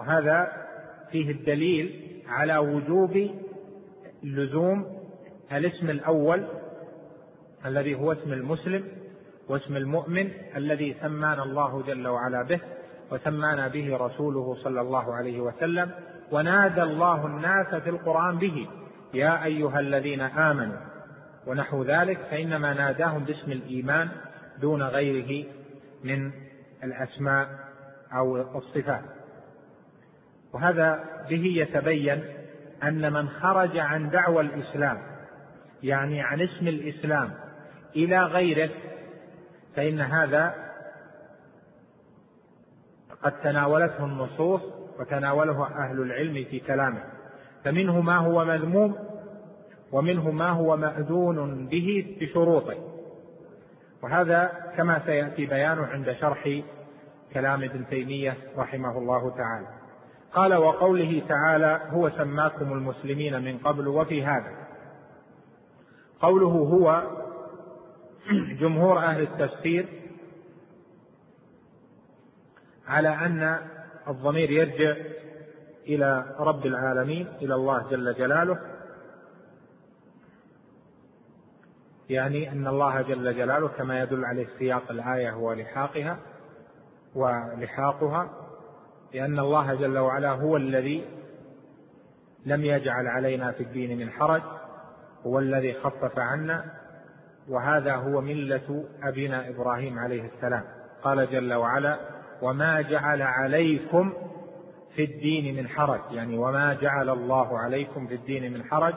وهذا فيه الدليل على وجوب لزوم الاسم الأول الذي هو اسم المسلم واسم المؤمن الذي سمانا الله جل وعلا به وسمانا به رسوله صلى الله عليه وسلم ونادى الله الناس في القرآن به يا أيها الذين آمنوا ونحو ذلك فإنما ناداهم باسم الإيمان دون غيره من الأسماء أو الصفات. وهذا به يتبين أن من خرج عن دعوى الإسلام يعني عن اسم الإسلام إلى غيره فإن هذا قد تناولته النصوص وتناوله أهل العلم في كلامه. فمنه ما هو مذموم ومنه ما هو مأذون به بشروطه وهذا كما سيأتي بيانه عند شرح كلام ابن تيمية رحمه الله تعالى. قال وقوله تعالى هو سماكم المسلمين من قبل وفي هذا. قوله هو جمهور أهل التفسير على أن الضمير يرجع إلى رب العالمين إلى الله جل جلاله. يعني أن الله جل جلاله كما يدل عليه سياق الآية ولحاقها ولحاقها لأن الله جل وعلا هو الذي لم يجعل علينا في الدين من حرج هو الذي خفف عنا وهذا هو ملة أبينا إبراهيم عليه السلام. قال جل وعلا وما جعل عليكم في الدين من حرج. يعني وما جعل الله عليكم في الدين من حرج.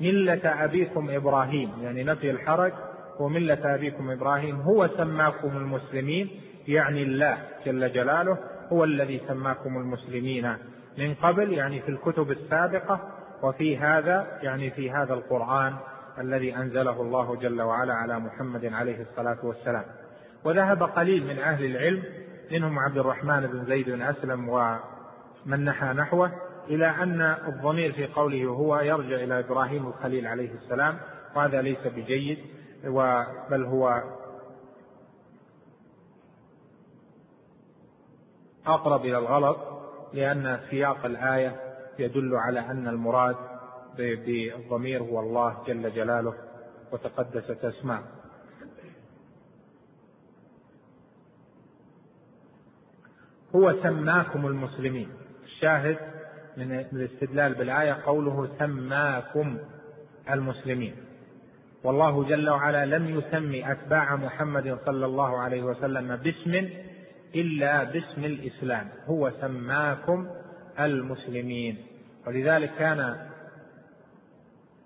ملة أبيكم إبراهيم يعني نفي الحرج وملة أبيكم إبراهيم هو سماكم المسلمين يعني الله جل جلاله هو الذي سماكم المسلمين من قبل يعني في الكتب السابقة وفي هذا يعني في هذا القرآن الذي أنزله الله جل وعلا على محمد عليه الصلاة والسلام. وذهب قليل من أهل العلم منهم عبد الرحمن بن زيد بن أسلم ومن نحى نحوه إلى أن الضمير في قوله هو يرجع إلى إبراهيم الخليل عليه السلام وهذا ليس بجيد بل هو أقرب إلى الغلط لأن سياق الآية يدل على أن المراد بالضمير هو الله جل جلاله وتقدست أسماء هو سماكم المسلمين. الشاهد من الاستدلال بالآية قوله سماكم المسلمين. والله جل وعلا لم يسمي أتباع محمد صلى الله عليه وسلم باسم إلا باسم الإسلام هو سماكم المسلمين. ولذلك كان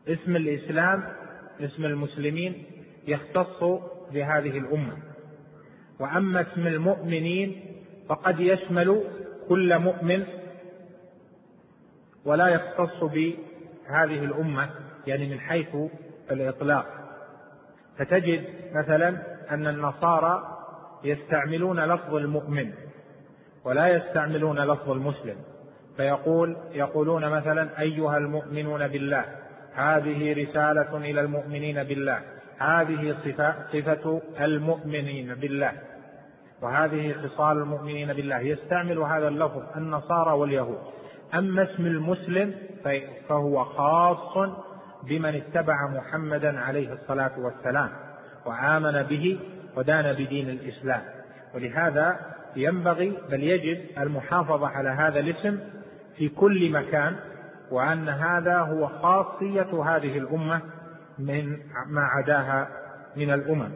اسم الإسلام اسم المسلمين يختص بهذه الأمة. وأما اسم المؤمنين فقد يشمل كل مؤمن ولا يختص بهذه الأمة يعني من حيث الإطلاق. فتجد مثلا أن النصارى يستعملون لفظ المؤمن ولا يستعملون لفظ المسلم. فيقول يقولون مثلا أيها المؤمنون بالله هذه رسالة إلى المؤمنين بالله هذه صفة, صفة المؤمنين بالله وهذه خصال المؤمنين بالله. يستعمل هذا اللفظ النصارى واليهود. أما اسم المسلم فهو خاص بمن اتبع محمدا عليه الصلاة والسلام وآمن به ودان بدين الإسلام. ولهذا ينبغي بل يجب المحافظة على هذا الاسم في كل مكان وأن هذا هو خاصية هذه الأمة من ما عداها من الأمم.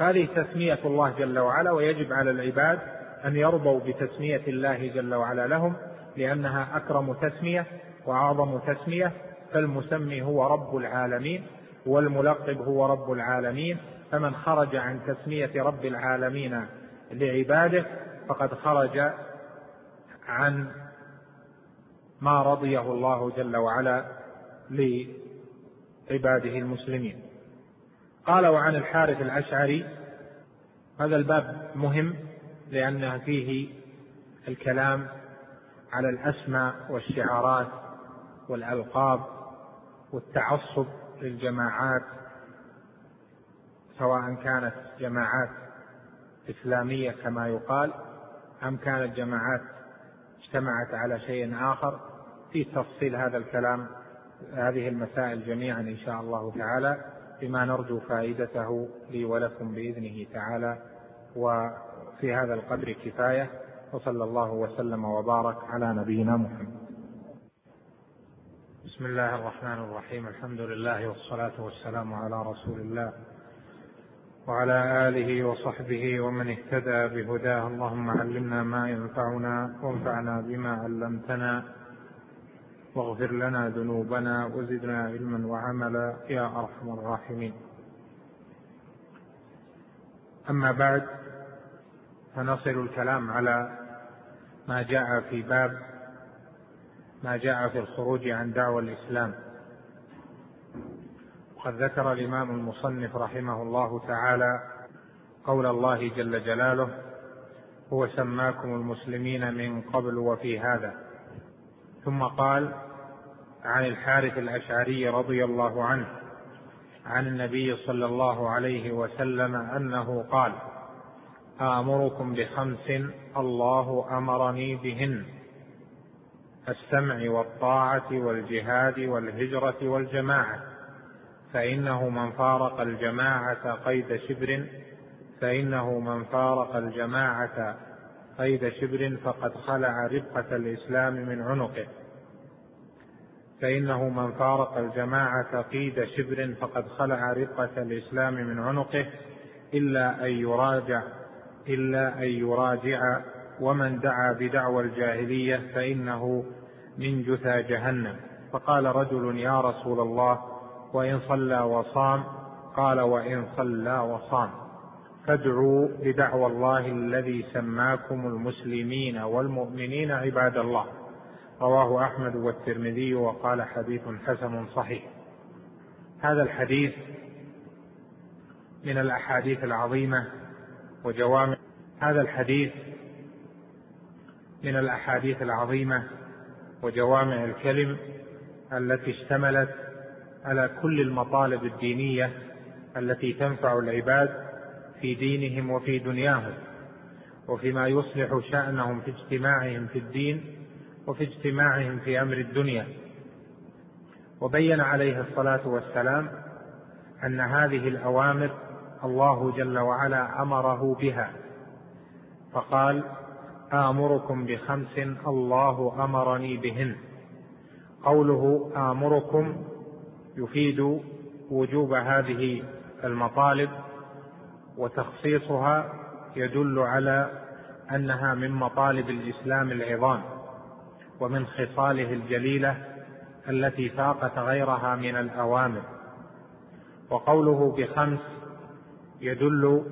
هذه تسمية الله جل وعلا ويجب على العباد أن يرضوا بتسمية الله جل وعلا لهم لأنها أكرم تسمية وأعظم تسمية فالمسمي هو رب العالمين والملقب هو رب العالمين فمن خرج عن تسمية رب العالمين لعباده فقد خرج عن ما رضيه الله جل وعلا لعباده المسلمين. قال وعن الحارث الأشعري هذا الباب مهم لأن فيه الكلام على الأسماء والشعارات والألقاب والتعصب للجماعات سواء كانت جماعات إسلامية كما يقال أم كانت جماعات اجتمعت على شيء آخر. في تفصيل هذا الكلام هذه المسائل جميعا إن شاء الله تعالى بما نرجو فائدته لي ولكم بإذنه تعالى. وفي هذا القدر كفاية وصلى الله وسلم وبارك على نبينا محمد. بسم الله الرحمن الرحيم. الحمد لله والصلاة والسلام على رسول الله. وعلى آله وصحبه ومن اهتدى بهداه. اللهم علمنا ما ينفعنا وانفعنا بما علمتنا. واغفر لنا ذنوبنا وزدنا علما وعملا يا أرحم الراحمين. أما بعد فنصل الكلام على ما جاء في باب ما جاء في الخروج عن دعوى الإسلام. وقد ذكر الإمام المصنف رحمه الله تعالى قول الله جل جلاله هو سماكم المسلمين من قبل وفي هذا ثم قال عن الحارث الأشعري رضي الله عنه عن النبي صلى الله عليه وسلم أنه قال آمركم بخمس الله أمرني بهن السمع والطاعة والجهاد والهجرة والجماعة فإنه من فارق الجماعة قيد شبر فإنه من فارق الجماعة قيد شبر فقد خلع ربقة الإسلام من عنقه. فإنه من فارق الجماعة قيد شبر فقد خلع رقة الإسلام من عنقه إلا أن يراجع إلا أن يراجع. ومن دعا بدعوى الجاهلية فإنه من جثى جهنم. فقال رجل يا رسول الله وإن صلى وصام قال وإن صلى وصام. فادعوا بدعوى الله الذي سماكم المسلمين والمؤمنين عباد الله. رواه أحمد والترمذي وقال حديث حسن صحيح. هذا الحديث من الأحاديث العظيمة وجوامع. هذا الحديث من الأحاديث العظيمة وجوامع الكلم التي اشتملت على كل المطالب الدينية التي تنفع العباد في دينهم وفي دنياهم وفيما يصلح شأنهم في اجتماعهم في الدين وفي اجتماعهم في أمر الدنيا. وبين عليه الصلاة والسلام أن هذه الأوامر الله جل وعلا أمره بها. فقال آمركم بخمس الله أمرني بهن. قوله آمركم يفيد وجوب هذه المطالب وتخصيصها يدل على أنها من مطالب الإسلام العظام ومن خصاله الجليلة التي فاقت غيرها من الأوامر. وقوله بخمس يدل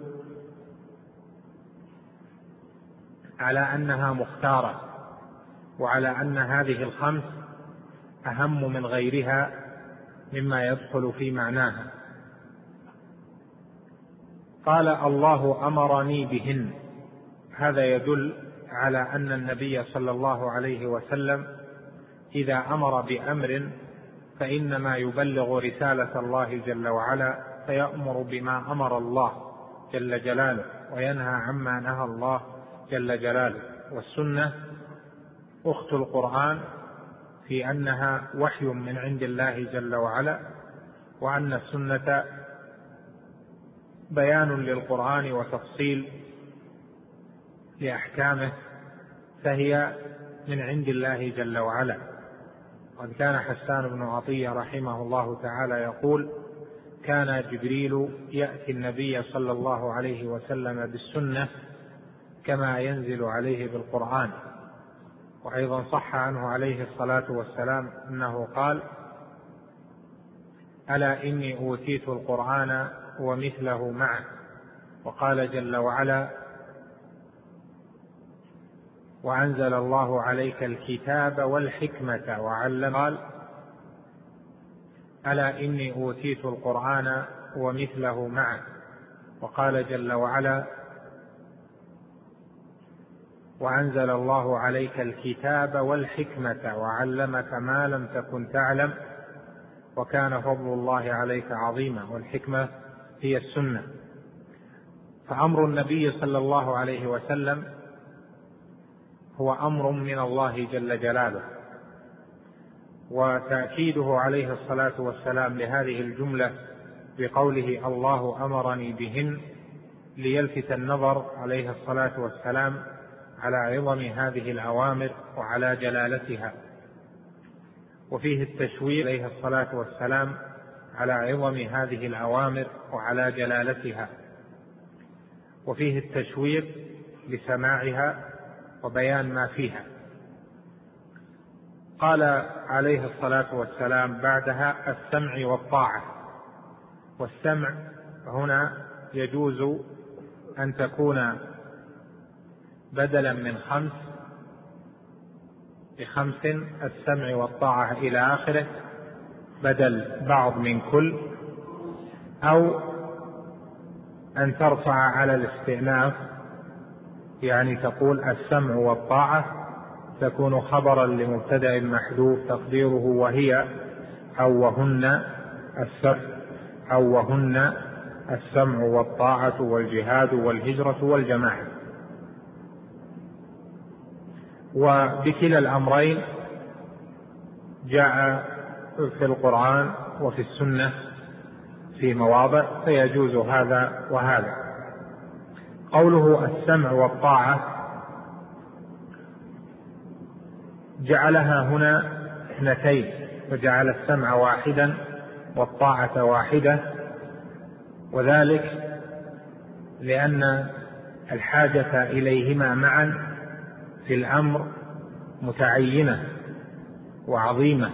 على أنها مختارة وعلى أن هذه الخمس أهم من غيرها مما يدخل في معناها. قال الله أمرني بهن. هذا يدل على أن النبي صلى الله عليه وسلم إذا أمر بأمر فإنما يبلغ رسالة الله جل وعلا فيأمر بما أمر الله جل جلاله وينهى عما نهى الله جل جلاله. والسنة أخت القرآن في أنها وحي من عند الله جل وعلا وأن السنة بيان للقرآن وتفصيل لأحكامه فهي من عند الله جل وعلا. قد كان حسان بن عطية رحمه الله تعالى يقول كان جبريل يأتي النبي صلى الله عليه وسلم بالسنة كما ينزل عليه بالقرآن. وأيضا صح عنه عليه الصلاة والسلام أنه قال ألا إني أوتيت القرآن ومثله معه. وقال جل وعلا وأنزل الله عليك الكتاب والحكمة وعلم قال ألا إني أوتيت القرآن ومثله معه. وقال جل وعلا وأنزل الله عليك الكتاب والحكمة وعلمك ما لم تكن تعلم وكان فضل الله عليك عظيما والحكمة هي السنة. فأمر النبي صلى الله عليه وسلم هو أمر من الله جل جلاله وتأكيده عليه الصلاة والسلام لهذه الجملة بقوله الله أمرني بهن ليلفت النظر عليه الصلاة والسلام على عظم هذه الأوامر وعلى جلالتها. وفيه التشوير عليه الصلاة والسلام على عظم هذه الأوامر وعلى جلالتها. وفيه التشويق لسماعها وبيان ما فيها. قال عليه الصلاة والسلام بعدها السمع والطاعة. والسمع هنا يجوز أن تكون بدلا من خمس بخمس السمع والطاعة إلى آخره بدل بعض من كل أو أن ترفع على الاستئناف يعني تقول السمع والطاعة تكون خبرا لمبتدأ محذوف تقديره وهي أو وهن السمع أو وهن السمع والطاعة والجهاد والهجرة والجماعة. وبكلا الأمرين جاء في القرآن وفي السنة في مواضع فيجوز هذا وهذا. قوله السمع والطاعة جعلها هنا اثنتين وجعل السمع واحدا والطاعة واحدة وذلك لأن الحاجة إليهما معا في الأمر متعينة وعظيمة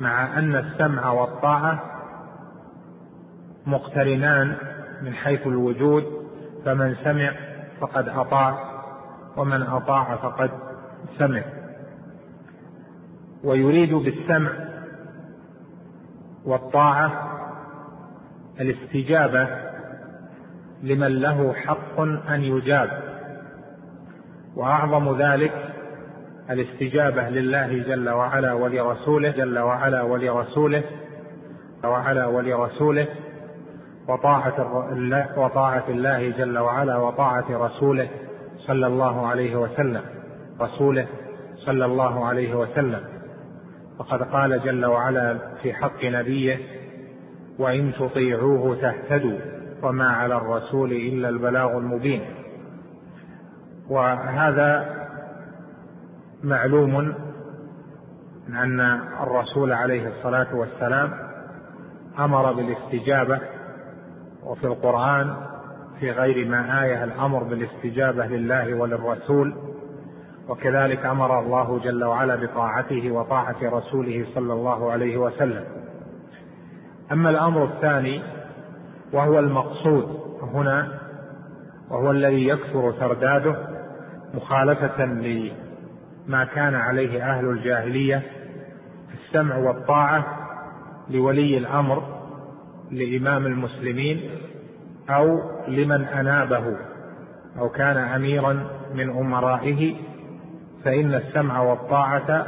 مع أن السمع والطاعة مقترنان من حيث الوجود فمن سمع فقد أطاع ومن أطاع فقد سمع. ويريد بالسمع والطاعة الاستجابة لمن له حق أن يجاب. وأعظم ذلك الاستجابة لله جل وعلا ولرسوله جل وعلا ولرسوله وعلا ولرسوله وطاعة الله وطاعة الله جل وعلا وطاعة رسوله صلى الله عليه وسلم رسوله صلى الله عليه وسلم. وقد قال جل وعلا في حق نبيه وإن تطيعوه تهتدوا وما على الرسول إلا البلاغ المبين. وهذا معلوم أن الرسول عليه الصلاة والسلام أمر بالاستجابة وفي القرآن في غير ما آية الأمر بالاستجابة لله وللرسول وكذلك أمر الله جل وعلا بطاعته وطاعة رسوله صلى الله عليه وسلم. أما الأمر الثاني وهو المقصود هنا وهو الذي يكثر ترداده مخالفة لما كان عليه أهل الجاهلية السمع والطاعة لولي الأمر لإمام المسلمين أو لمن أنابه أو كان أميرا من أمرائه فإن السمع والطاعة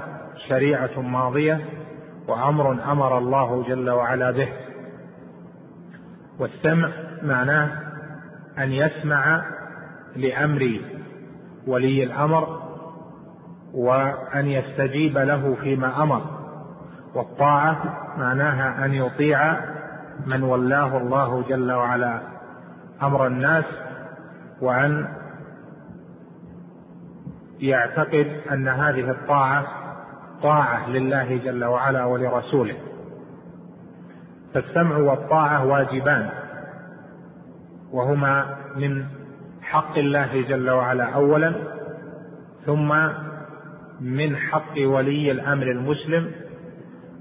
شريعة ماضية وأمر أمر الله جل وعلا به. والسمع معناه أن يسمع لأمر ولي الأمر وأن يستجيب له فيما أمر والطاعة معناها أن يطيع من ولاه الله جل وعلا أمر الناس وأن يعتقد أن هذه الطاعة طاعة لله جل وعلا ولرسوله. فالسمع والطاعة واجبان وهما من حق الله جل وعلا اولا ثم من حق ولي الأمر المسلم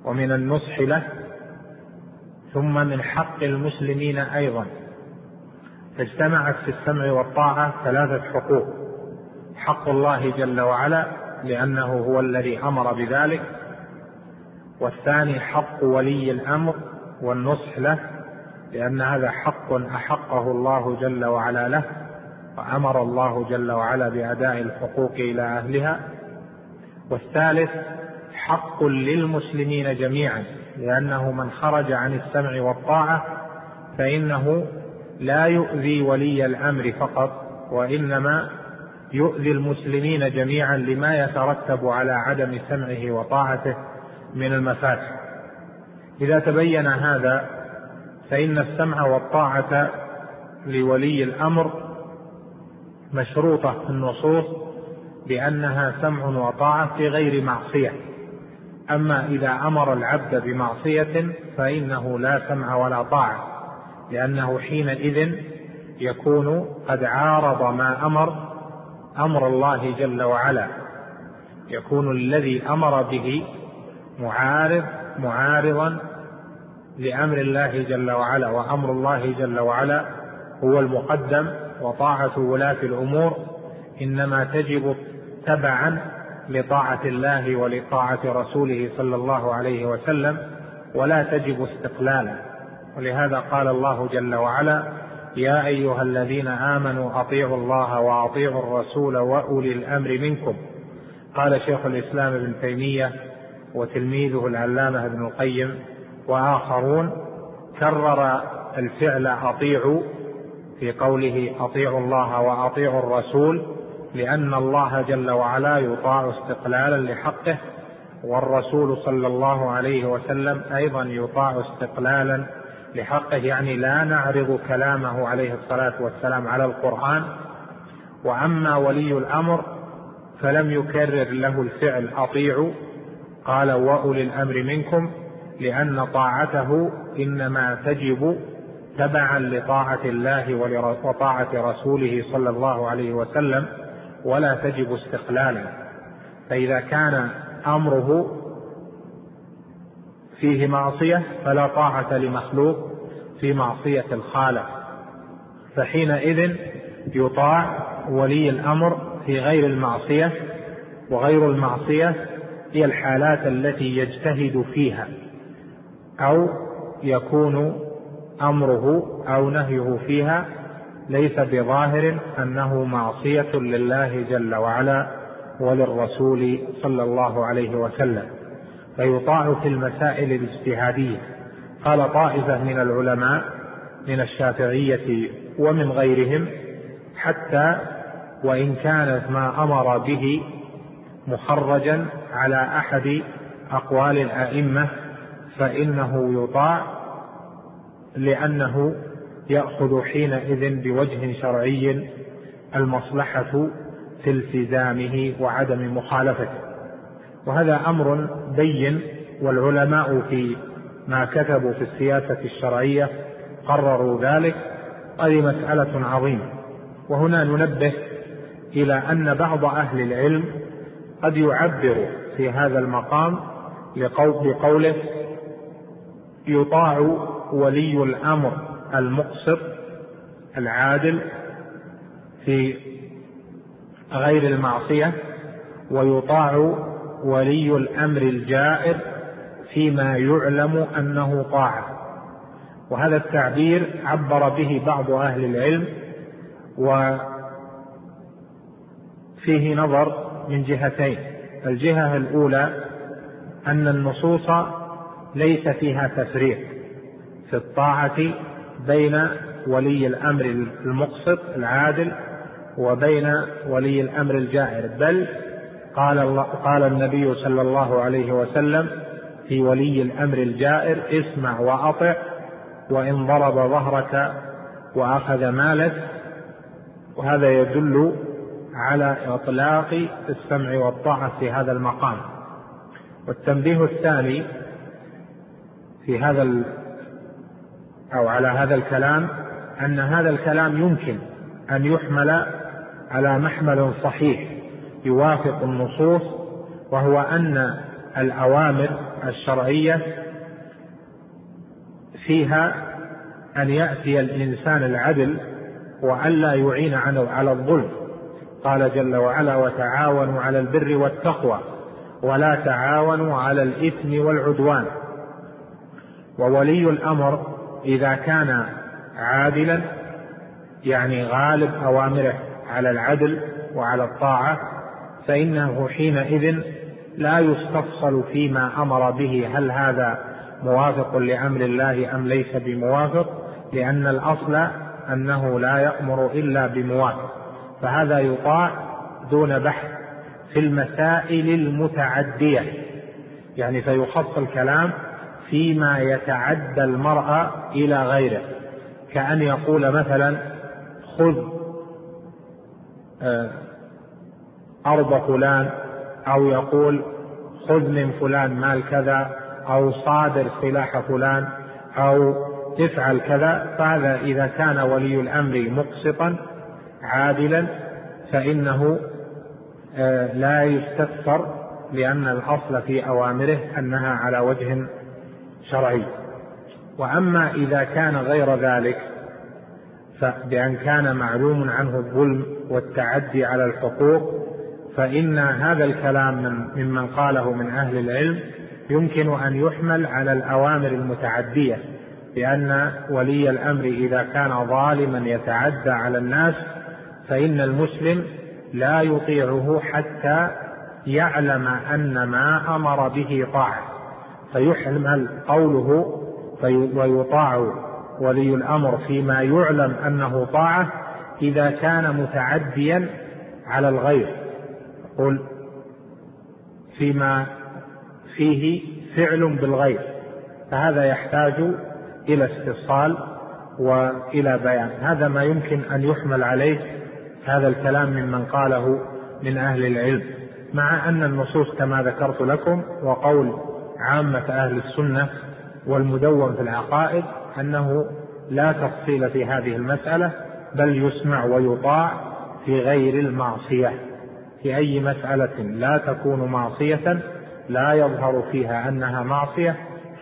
ومن النصح له ثم من حق المسلمين أيضا. فاجتمعت في السمع والطاعة ثلاثة حقوق. حق الله جل وعلا لأنه هو الذي أمر بذلك والثاني حق ولي الأمر والنصح له لأن هذا حق أحقه الله جل وعلا له. وأمر الله جل وعلا بأداء الحقوق إلى أهلها. والثالث حق للمسلمين جميعا لأنه من خرج عن السمع والطاعة فإنه لا يؤذي ولي الأمر فقط وإنما يؤذي المسلمين جميعا لما يترتب على عدم سمعه وطاعته من المفاسد إذا تبين هذا فإن السمع والطاعة لولي الأمر مشروطة في النصوص بأنها سمع وطاعة في غير معصية. أما إذا أمر العبد بمعصية فإنه لا سمع ولا طاعة لأنه حينئذ يكون قد عارض ما أمر أمر الله جل وعلا. يكون الذي أمر به معارض معارضا لأمر الله جل وعلا وأمر الله جل وعلا هو المقدم وطاعة ولاة الأمور إنما تجب تبعا لطاعة الله ولطاعة رسوله صلى الله عليه وسلم ولا تجب استقلالا. ولهذا قال الله جل وعلا يا أيها الذين آمنوا أطيعوا الله وأطيعوا الرسول وأولي الأمر منكم. قال شيخ الإسلام ابن تيمية وتلميذه العلامة ابن القيم وآخرون كرر الفعل أطيعوا في قوله أطيعوا الله وأطيعوا الرسول لأن الله جل وعلا يطاع استقلالا لحقه والرسول صلى الله عليه وسلم أيضا يطاع استقلالا لحقه يعني لا نعرض كلامه عليه الصلاة والسلام على القرآن. وأما ولي الأمر فلم يكرر له الفعل أطيعوا قال وأولي الأمر منكم لأن طاعته إنما تجب تبعا لطاعة الله وطاعة رسوله صلى الله عليه وسلم ولا تجب استقلالا. فإذا كان أمره فيه معصية فلا طاعة لمخلوق في معصية الخالق. فحينئذ يطاع ولي الأمر في غير المعصية وغير المعصية هي الحالات التي يجتهد فيها أو يكون أمره أو نهيه فيها ليس بظاهر أنه معصية لله جل وعلا وللرسول صلى الله عليه وسلم فيطاع في المسائل الاجتهادية. قال طائفة من العلماء من الشافعية ومن غيرهم حتى وإن كانت ما أمر به مخرجا على أحد أقوال الأئمة فإنه يطاع لأنه يأخذ حينئذ بوجه شرعي المصلحة في التزامه وعدم مخالفته. وهذا أمر بين والعلماء في ما كتبوا في السياسة الشرعية قرروا ذلك هذه مسألة عظيمة. وهنا ننبه إلى أن بعض أهل العلم قد يعبر في هذا المقام بقوله يطاع ولي الأمر المقسط العادل في غير المعصية ويطاع ولي الأمر الجائر فيما يعلم أنه طاعة. وهذا التعبير عبر به بعض أهل العلم وفيه نظر من جهتين. الجهة الأولى أن النصوص ليس فيها تفريق. في الطاعة بين ولي الأمر المقسط العادل وبين ولي الأمر الجائر. بل قال, الله قال النبي صلى الله عليه وسلم في ولي الأمر الجائر اسمع وأطع وإن ضرب ظهرك وأخذ مالك. وهذا يدل على إطلاق السمع والطاعة في هذا المقام. والتنبيه الثاني في هذا أو على هذا الكلام أن هذا الكلام يمكن أن يحمل على محمل صحيح يوافق النصوص وهو أن الأوامر الشرعية فيها أن يأتي الإنسان العدل وألا يعين على الظلم. قال جل وعلا وتعاونوا على البر والتقوى ولا تعاونوا على الإثم والعدوان وولي الأمر إذا كان عادلا يعني غالب أوامره على العدل وعلى الطاعة فإنه حينئذ لا يستفصل فيما أمر به هل هذا موافق لأمر الله أم ليس بموافق لأن الأصل أنه لا يأمر إلا بموافق. فهذا يطاع دون بحث في المسائل المتعدية يعني فيخص الكلام فيما يتعدى المرأة إلى غيره. كأن يقول مثلا خذ آه، أرض فلان أو يقول خذ من فلان مال كذا أو صادر سلاح فلان أو افعل كذا. فهذا إذا كان ولي الأمر مقسطا عادلا فإنه آه، لا يستفسر لأن الأصل في أوامره أنها على وجه شرعي. وأما إذا كان غير ذلك بأن كان معلوم عنه الظلم والتعدي على الحقوق فإن هذا الكلام من ممن قاله من أهل العلم يمكن أن يحمل على الأوامر المتعدية بأن ولي الأمر إذا كان ظالما يتعدى على الناس فإن المسلم لا يطيعه حتى يعلم أن ما أمر به طاعة. فيحمل قوله ويطاع ولي الأمر فيما يعلم أنه طاعة إذا كان متعديا على الغير. قل فيما فيه فعل بالغير فهذا يحتاج إلى استفصال وإلى بيان. هذا ما يمكن أن يحمل عليه هذا الكلام ممن قاله من أهل العلم مع أن النصوص كما ذكرت لكم وقول عامة أهل السنة والمدون في العقائد أنه لا تفصيل في هذه المسألة بل يسمع ويطاع في غير المعصية. في أي مسألة لا تكون معصية لا يظهر فيها أنها معصية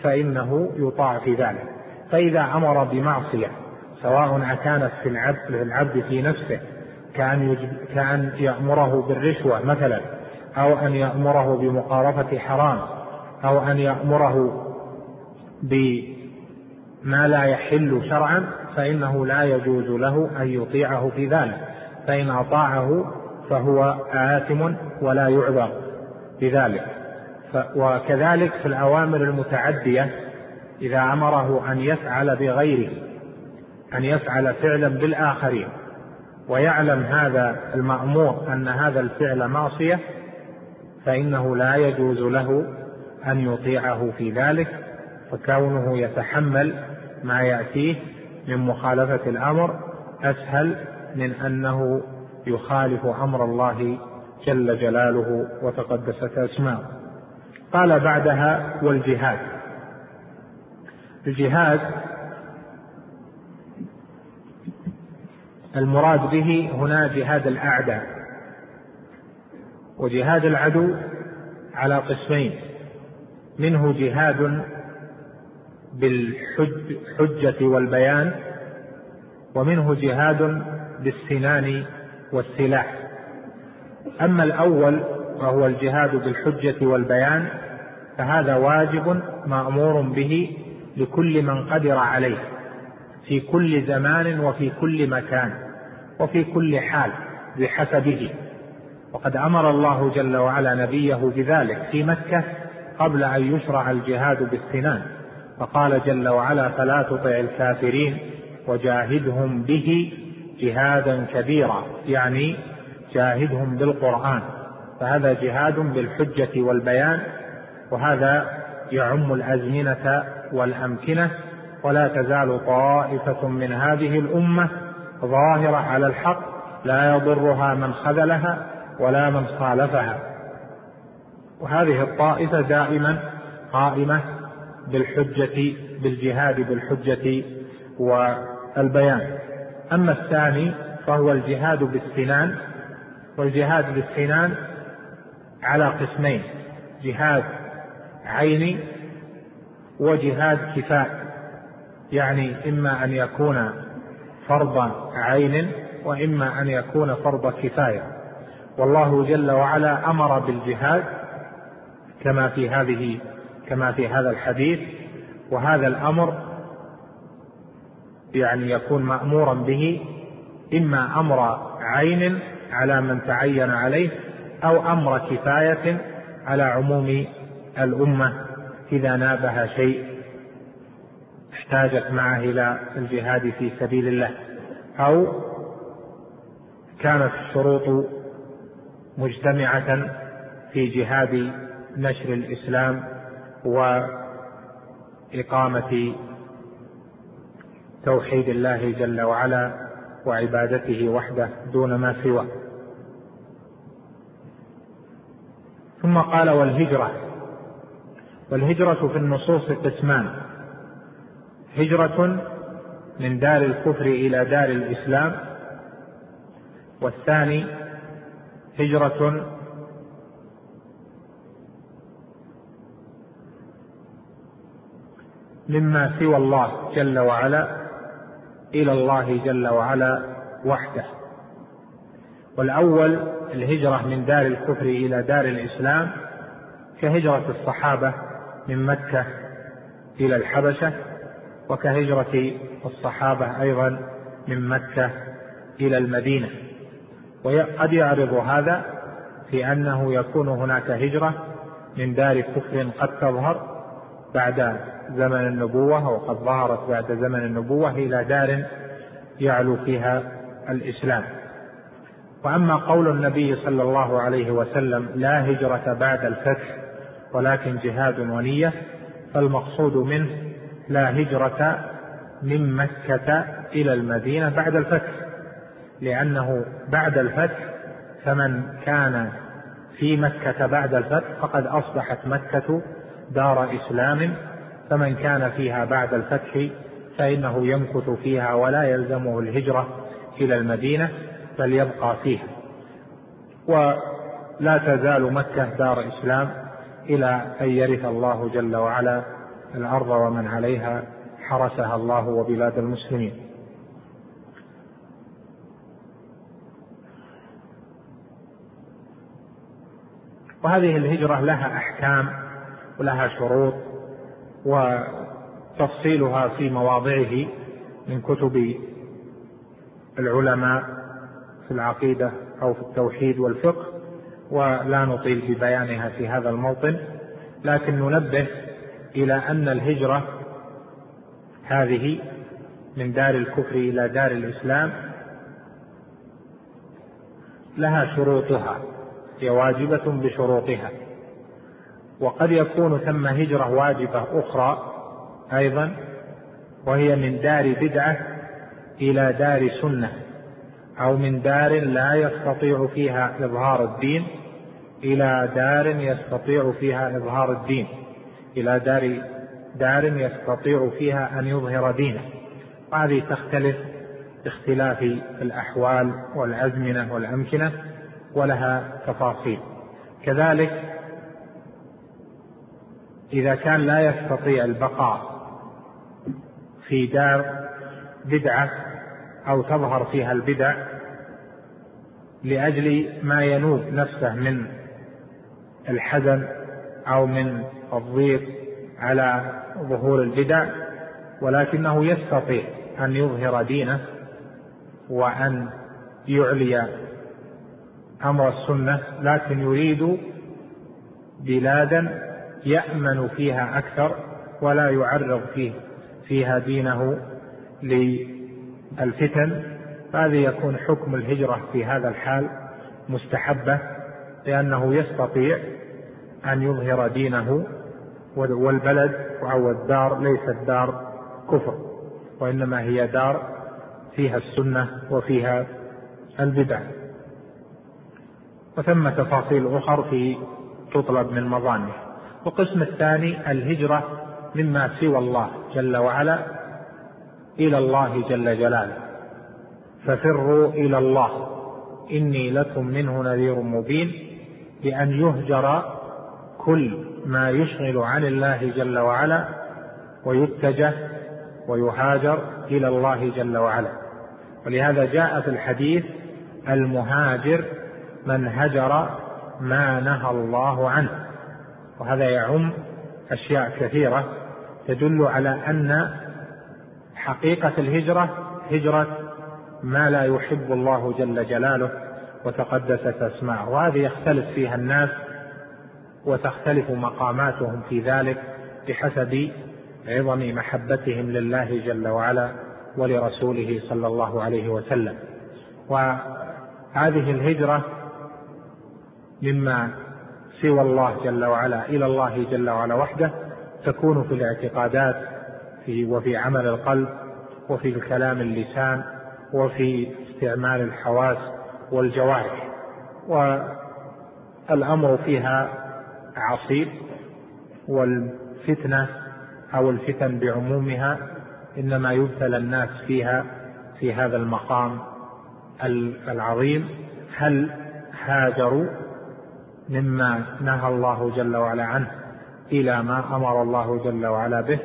فإنه يطاع في ذلك. فإذا أمر بمعصية سواء أكانت في العبد في العبد في نفسه كأن, كأن يأمره بالرشوة مثلا أو أن يأمره بمقارفة حرام أو أن يأمره بما لا يحل شرعا فإنه لا يجوز له أن يطيعه في ذلك. فإن أطاعه فهو آثم ولا يعذر بذلك. وكذلك في الأوامر المتعدية إذا أمره أن يفعل بغيره أن يفعل فعلا بالآخرين ويعلم هذا المأمور أن هذا الفعل معصية فإنه لا يجوز له أن يطيعه في ذلك فكونه يتحمل ما يأتيه من مخالفة الأمر أسهل من أنه يخالف أمر الله جل جلاله وتقدست أسماؤه. قال بعدها والجهاد. الجهاد المراد به هنا جهاد الأعداء وجهاد العدو على قسمين منه جهاد بالحجة والبيان ومنه جهاد بالسنان والسلاح. أما الأول وهو الجهاد بالحجة والبيان فهذا واجب مأمور به لكل من قدر عليه في كل زمان وفي كل مكان وفي كل حال بحسبه. وقد أمر الله جل وعلا نبيه بذلك في مكة قبل أن يشرع الجهاد بالسنان. فقال جل وعلا فلا تطع الكافرين وجاهدهم به جهادا كبيرا. يعني جاهدهم بالقرآن. فهذا جهاد بالحجة والبيان وهذا يعم الأزمنة والأمكنة. ولا تزال طائفة من هذه الأمة ظاهرة على الحق لا يضرها من خذلها ولا من خالفها. وهذه الطائفة دائما قائمة بالحجة بالجهاد بالحجة والبيان. أما الثاني فهو الجهاد بالسنان والجهاد بالسنان على قسمين جهاد عيني وجهاد كفاء. يعني إما أن يكون فرض عين وإما أن يكون فرض كفاية. والله جل وعلا أمر بالجهاد كما في هذه كما في هذا الحديث وهذا الأمر يعني يكون مأمورا به إما أمر عين على من تعين عليه أو أمر كفاية على عموم الأمة إذا نابها شيء احتاجت معه إلى الجهاد في سبيل الله أو كانت الشروط مجتمعة في جهاد نشر الإسلام وإقامة توحيد الله جل وعلا وعبادته وحده دون ما سواه. ثم قال والهجرة. والهجرة في النصوص قسمان. هجرة من دار الكفر إلى دار الإسلام. والثاني هجرة مما سوى الله جل وعلا إلى الله جل وعلا وحده. والأول الهجرة من دار الكفر إلى دار الإسلام كهجرة الصحابة من مكة إلى الحبشة وكهجرة الصحابة أيضا من مكة إلى المدينة. وقد يعرض هذا في أنه يكون هناك هجرة من دار كفر قد تظهر بعد زمن النبوة وقد ظهرت بعد زمن النبوة إلى دار يعلو فيها الإسلام. وأما قول النبي صلى الله عليه وسلم لا هجرة بعد الفتح ولكن جهاد ونية فالمقصود منه لا هجرة من مكة إلى المدينة بعد الفتح لأنه بعد الفتح فمن كان في مكة بعد الفتح فقد أصبحت مكة دار إسلام فمن كان فيها بعد الفتح فإنه يمكث فيها ولا يلزمه الهجرة إلى المدينة بل يبقى فيها. ولا تزال مكة دار إسلام إلى أن يرث الله جل وعلا الأرض ومن عليها حرسها الله وبلاد المسلمين. وهذه الهجرة لها أحكام. ولها شروط وتفصيلها في مواضعه من كتب العلماء في العقيدة أو في التوحيد والفقه ولا نطيل ببيانها في هذا الموطن لكن ننبه إلى أن الهجرة هذه من دار الكفر إلى دار الإسلام لها شروطها هي واجبة بشروطها. وقد يكون ثم هجرة واجبة أخرى أيضا وهي من دار بدعة إلى دار سنة أو من دار لا يستطيع فيها إظهار الدين إلى دار يستطيع فيها إظهار الدين إلى دار دار يستطيع فيها أن يظهر دينه. وهذه تختلف باختلاف الأحوال والأزمنة والأمكنة ولها تفاصيل. كذلك إذا كان لا يستطيع البقاء في دار بدعة أو تظهر فيها البدع لأجل ما ينوب نفسه من الحزن أو من الضيق على ظهور البدع ولكنه يستطيع أن يظهر دينه وأن يعلي أمر السنة لكن يريد بلادا يأمن فيها أكثر ولا يعرض فيه فيها دينه للفتن فهذا يكون حكم الهجرة في هذا الحال مستحبة لأنه يستطيع أن يظهر دينه والبلد أو الدار ليست دار كفر وإنما هي دار فيها السنة وفيها البدع. وثم تفاصيل أخر في تطلب من مظانه. والقسم الثاني الهجرة مما سوى الله جل وعلا إلى الله جل جلاله. ففروا إلى الله. إني لكم منه نذير مبين بأن يهجر كل ما يشغل عن الله جل وعلا ويتجه ويهاجر إلى الله جل وعلا. ولهذا جاء في الحديث المهاجر من هجر ما نهى الله عنه. وهذا يعم أشياء كثيرة تدل على أن حقيقة الهجرة هجرة ما لا يحب الله جل جلاله وتقدست أسماءه وهذه يختلف فيها الناس وتختلف مقاماتهم في ذلك بحسب عظم محبتهم لله جل وعلا ولرسوله صلى الله عليه وسلم. وهذه الهجرة مما سوى الله جل وعلا إلى الله جل وعلا وحده تكون في الاعتقادات في وفي عمل القلب وفي الكلام اللسان وفي استعمال الحواس والجوارح. والأمر فيها عصيب والفتنة أو الفتن بعمومها إنما يبتلى الناس فيها في هذا المقام العظيم. هل هاجروا؟ مما نهى الله جل وعلا عنه إلى ما أمر الله جل وعلا به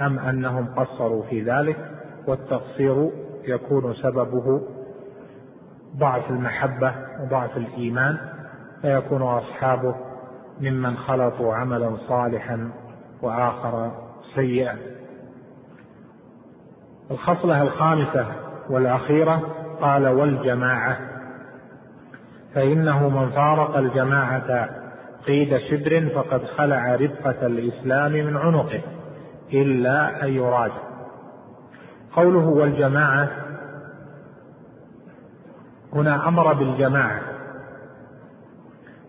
أم أنهم قصروا في ذلك والتقصير يكون سببه ضعف المحبة وضعف الإيمان فيكون أصحابه ممن خلطوا عملا صالحا وآخر سيئا. الخصلة الخامسة والأخيرة قال والجماعة. فإنه من فارق الجماعة قيد شبر فقد خلع ربقة الإسلام من عنقه إلا أن يراجع. قوله والجماعة هنا أمر بالجماعة.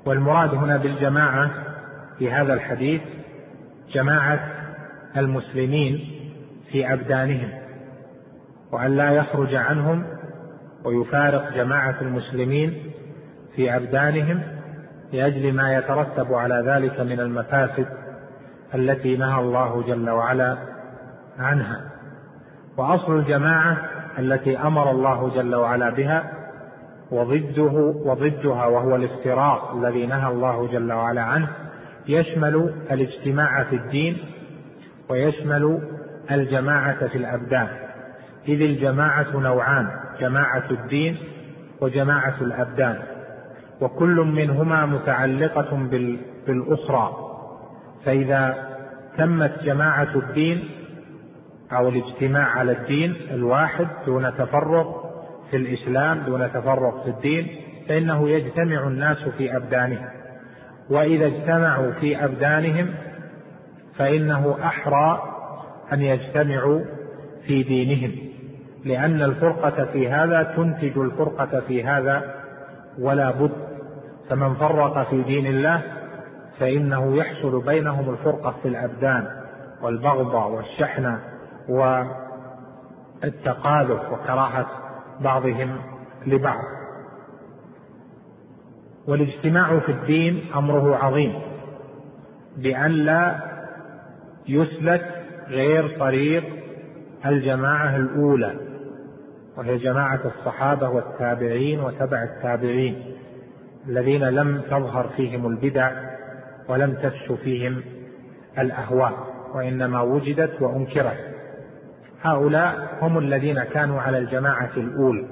والمراد هنا بالجماعة في هذا الحديث جماعة المسلمين في أبدانهم وأن لا يخرج عنهم ويفارق جماعة المسلمين في أبدانهم لأجل ما يترتب على ذلك من المفاسد التي نهى الله جل وعلا عنها. وأصل الجماعة التي أمر الله جل وعلا بها وضده وضدها وهو الافتراق الذي نهى الله جل وعلا عنه يشمل الاجتماع في الدين ويشمل الجماعة في الأبدان. إذ الجماعة نوعان جماعة الدين وجماعة الأبدان. وكل منهما متعلقة بالأخرى فإذا تمت جماعة الدين أو الاجتماع على الدين الواحد دون تفرق في الإسلام دون تفرق في الدين فإنه يجتمع الناس في أبدانهم وإذا اجتمعوا في أبدانهم فإنه أحرى أن يجتمعوا في دينهم. لأن الفرقة في هذا تنتج الفرقة في هذا ولا بد فمن فرق في دين الله فإنه يحصل بينهم الفرقة في الأبدان والبغضة والشحنة والتقالف وكراهة بعضهم لبعض. والاجتماع في الدين أمره عظيم بأن لا يسلك غير طريق الجماعة الأولى وهي جماعة الصحابة والتابعين وتبع التابعين. الذين لم تظهر فيهم البدع ولم تفش فيهم الأهواء وإنما وجدت وأنكرت. هؤلاء هم الذين كانوا على الجماعة الأولى.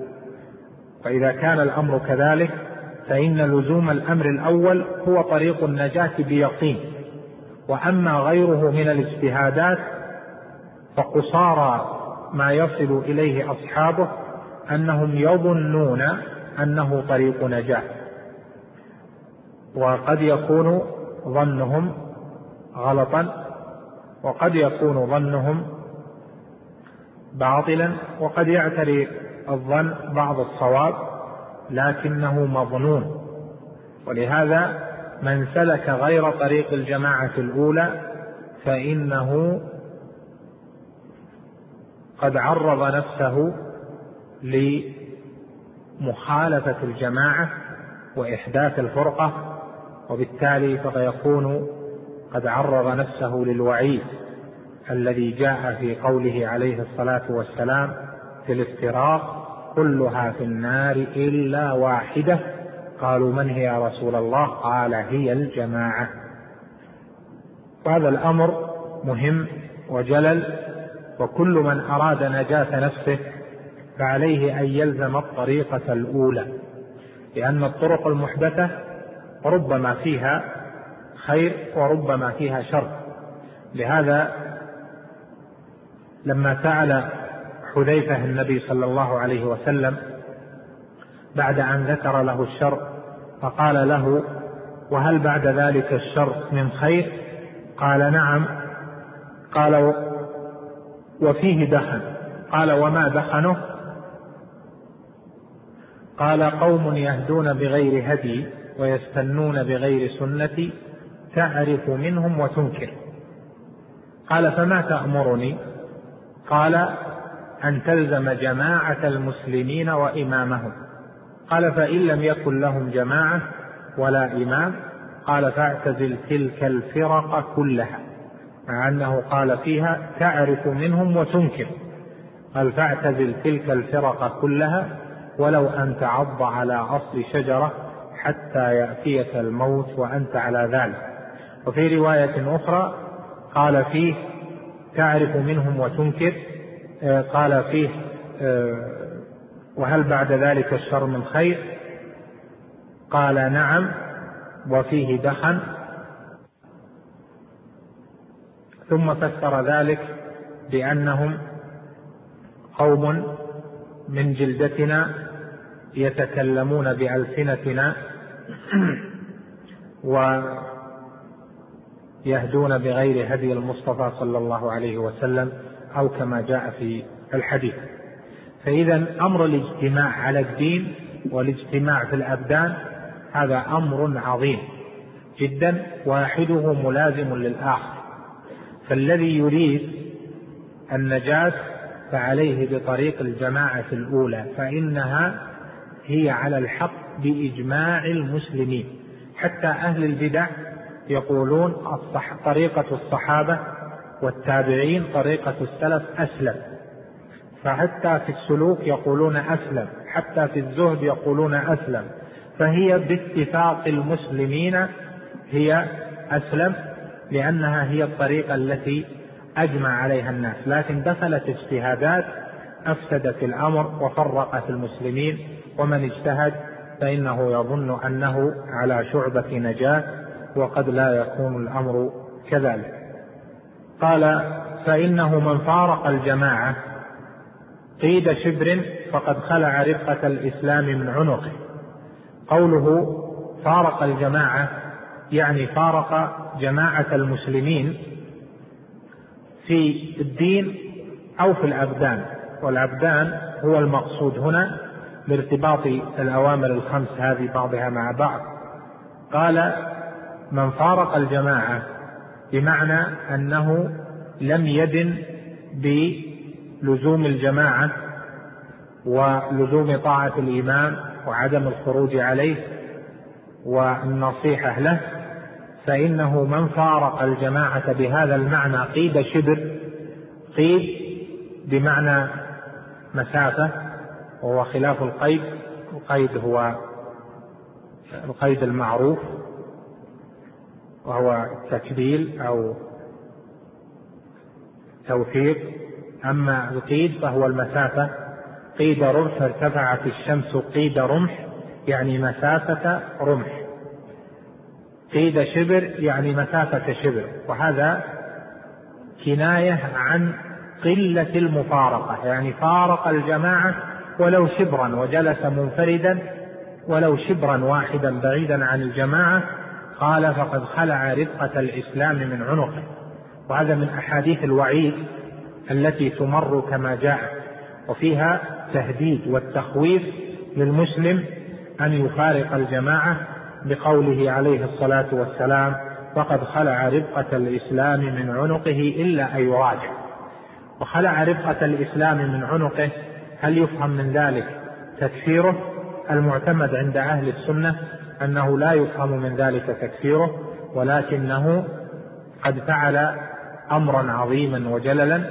وإذا كان الأمر كذلك فإن لزوم الأمر الأول هو طريق النجاة بيقين. وأما غيره من الاجتهادات فقصارى ما يصل إليه أصحابه أنهم يظنون أنه طريق نجاة. وقد يكون ظنهم غلطا وقد يكون ظنهم باطلا وقد يعتري الظن بعض الصواب لكنه مظنون. ولهذا من سلك غير طريق الجماعة الأولى فإنه قد عرض نفسه لمخالفة الجماعة وإحداث الفرقة وبالتالي فيكون قد عرض نفسه للوعيد الذي جاء في قوله عليه الصلاة والسلام في الافتراق كلها في النار إلا واحدة. قالوا من هي يا رسول الله؟ قال هي الجماعة. وهذا الأمر مهم وجلل وكل من أراد نجاة نفسه فعليه أن يلزم الطريقة الأولى لأن الطرق المحدثة ربما فيها خير وربما فيها شر. لهذا لما سأل حذيفة النبي صلى الله عليه وسلم بعد أن ذكر له الشر فقال له وهل بعد ذلك الشر من خير؟ قال نعم. قال وفيه دخن. قال وما دخنه؟ قال قوم يهدون بغير هدي. ويستنون بغير سنتي تعرف منهم وتنكر. قال فما تأمرني؟ قال أن تلزم جماعة المسلمين وإمامهم. قال فإن لم يكن لهم جماعة ولا إمام قال فاعتزل تلك الفرق كلها. مع أنه قال فيها تعرف منهم وتنكر. قال فاعتزل تلك الفرق كلها ولو أن تعض على أصل شجرة حتى يأتيك الموت وأنت على ذلك. وفي رواية أخرى قال فيه تعرف منهم وتنكر آه، قال فيه آه، وهل بعد ذلك الشر من خير؟ قال نعم وفيه دخن. ثم فسر ذلك بأنهم قوم من جلدتنا يتكلمون بألسنتنا. ويهدون بغير هدي المصطفى صلى الله عليه وسلم أو كما جاء في الحديث. فإذا أمر الاجتماع على الدين والاجتماع في الأبدان هذا أمر عظيم جدا واحدة ملازم للآخر. فالذي يريد النجاة فعليه بطريق الجماعة الأولى فإنها هي على الحق بإجماع المسلمين. حتى أهل البدع يقولون الصح طريقة الصحابة والتابعين طريقة السلف أسلم. فحتى في السلوك يقولون أسلم حتى في الزهد يقولون أسلم. فهي باتفاق المسلمين هي أسلم لأنها هي الطريقة التي أجمع عليها الناس. لكن دخلت اجتهادات أفسدت الأمر وفرقت المسلمين ومن اجتهد فإنه يظن أنه على شعبة نجاة وقد لا يكون الأمر كذلك. قال فإنه من فارق الجماعة قيد شبر فقد خلع رفقة الإسلام من عنقه. قوله فارق الجماعة يعني فارق جماعة المسلمين في الدين أو في الأبدان والأبدان هو المقصود هنا بارتباط الأوامر الخمس هذه بعضها مع بعض. قال من فارق الجماعة بمعنى أنه لم يدن بلزوم الجماعة ولزوم طاعة الإمام وعدم الخروج عليه والنصيحة له فإنه من فارق الجماعة بهذا المعنى قيد شبر قيد بمعنى مسافة وهو خلاف القيد القيد هو القيد المعروف وهو تكبيل أو توثيق أما القيد فهو المسافة. قيد رمح ارتفعت الشمس قيد رمح يعني مسافة رمح. قيد شبر يعني مسافة شبر. وهذا كناية عن قلة المفارقة يعني فارق الجماعة ولو شبرا وجلس منفردا ولو شبرا واحدا بعيدا عن الجماعة قال فقد خلع رفقة الإسلام من عنقه. وهذا من أحاديث الوعيد التي تمر كما جاء. وفيها تهديد والتخويف للمسلم أن يفارق الجماعة بقوله عليه الصلاة والسلام فقد خلع رفقة الإسلام من عنقه إلا أن يراجع. وخلع رفقة الإسلام من عنقه هل يفهم من ذلك تكفيره؟ المعتمد عند أهل السنة أنه لا يفهم من ذلك تكفيره ولكنه قد فعل أمرا عظيما وجللا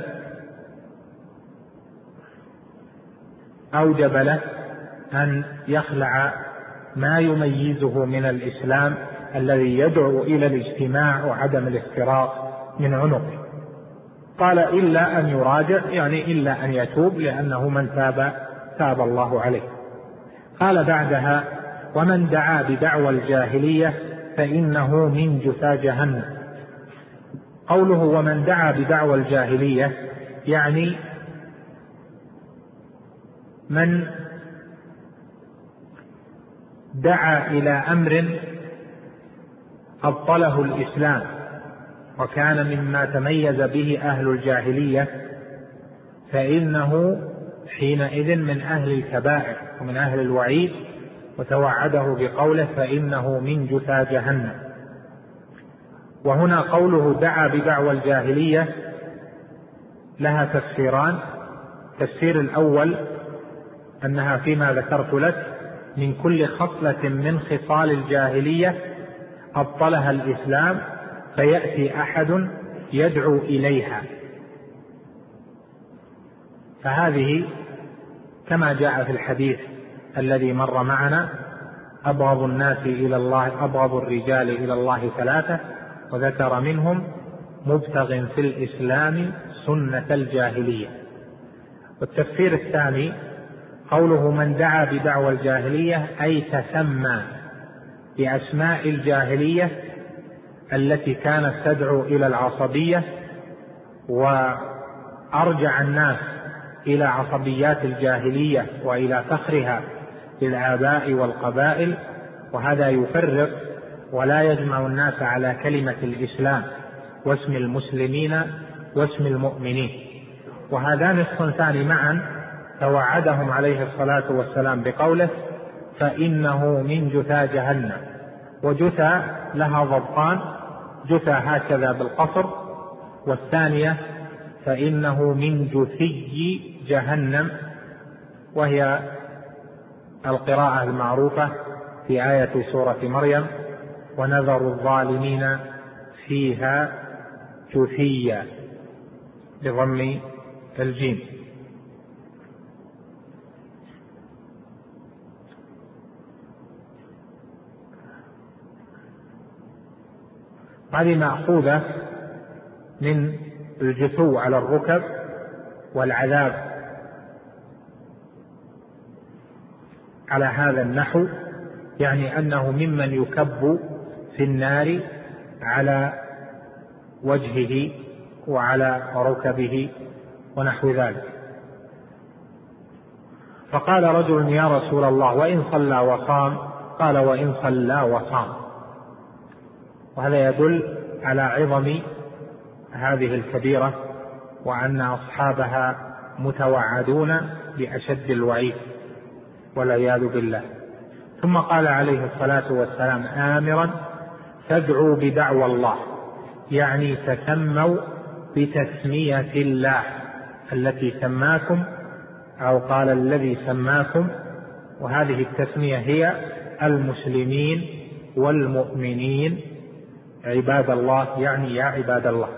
أوجب له أن يخلع ما يميزه من الإسلام الذي يدعو إلى الاجتماع وعدم الافتراق من عنقه. قال إلا أن يراجع يعني إلا أن يتوب لأنه من تاب تاب الله عليه. قال بعدها ومن دعا بدعوى الجاهلية فإنه من جثى جهنم. قوله ومن دعا بدعوى الجاهلية يعني من دعا إلى أمر أبطله الإسلام. وكان مما تميز به أهل الجاهلية فإنه حينئذ من أهل الكبائر ومن أهل الوعيد وتوعده بقوله فإنه من جثى جهنم. وهنا قوله دعا بدعوى الجاهلية لها تفسيران. التفسير الأول أنها فيما ذكرت لك من كل خصلة من خصال الجاهلية أبطلها الإسلام فيأتي أحد يدعو إليها. فهذه كما جاء في الحديث الذي مر معنا أبغض الناس إلى الله أبغض الرجال إلى الله ثلاثة وذكر منهم مبتغ في الإسلام سنة الجاهلية. والتفسير الثاني قوله من دعا بدعوى الجاهلية أي تسمى بأسماء الجاهلية التي كانت تدعو إلى العصبية وأرجع الناس إلى عصبيات الجاهلية وإلى فخرها بالآباء والقبائل وهذا يفرق ولا يجمع الناس على كلمة الإسلام واسم المسلمين واسم المؤمنين. وهذان الصنفان معا توعدهم عليه الصلاة والسلام بقوله فإنه من جثى جهنم. وجثى لها ضبطان جثى هكذا بالقصر والثانية فإنه من جثي جهنم وهي القراءة المعروفة في آية سورة مريم ونذر الظالمين فيها جثيا بضم الجيم. هذه مأخوذة من الجثو على الركب والعذاب على هذا النحو يعني أنه ممن يكب في النار على وجهه وعلى ركبه ونحو ذلك. فقال رجل يا رسول الله وإن صلى وصام قال وإن صلى وصام. وهذا يدل على عظم هذه الكبيرة وأن أصحابها متوعدون بأشد الوعيد والعياذ بالله. ثم قال عليه الصلاة والسلام امرا تدعوا بدعوى الله. يعني تسموا بتسمية الله التي سماكم أو قال الذي سماكم وهذه التسمية هي المسلمين والمؤمنين عباد الله يعني يا عباد الله.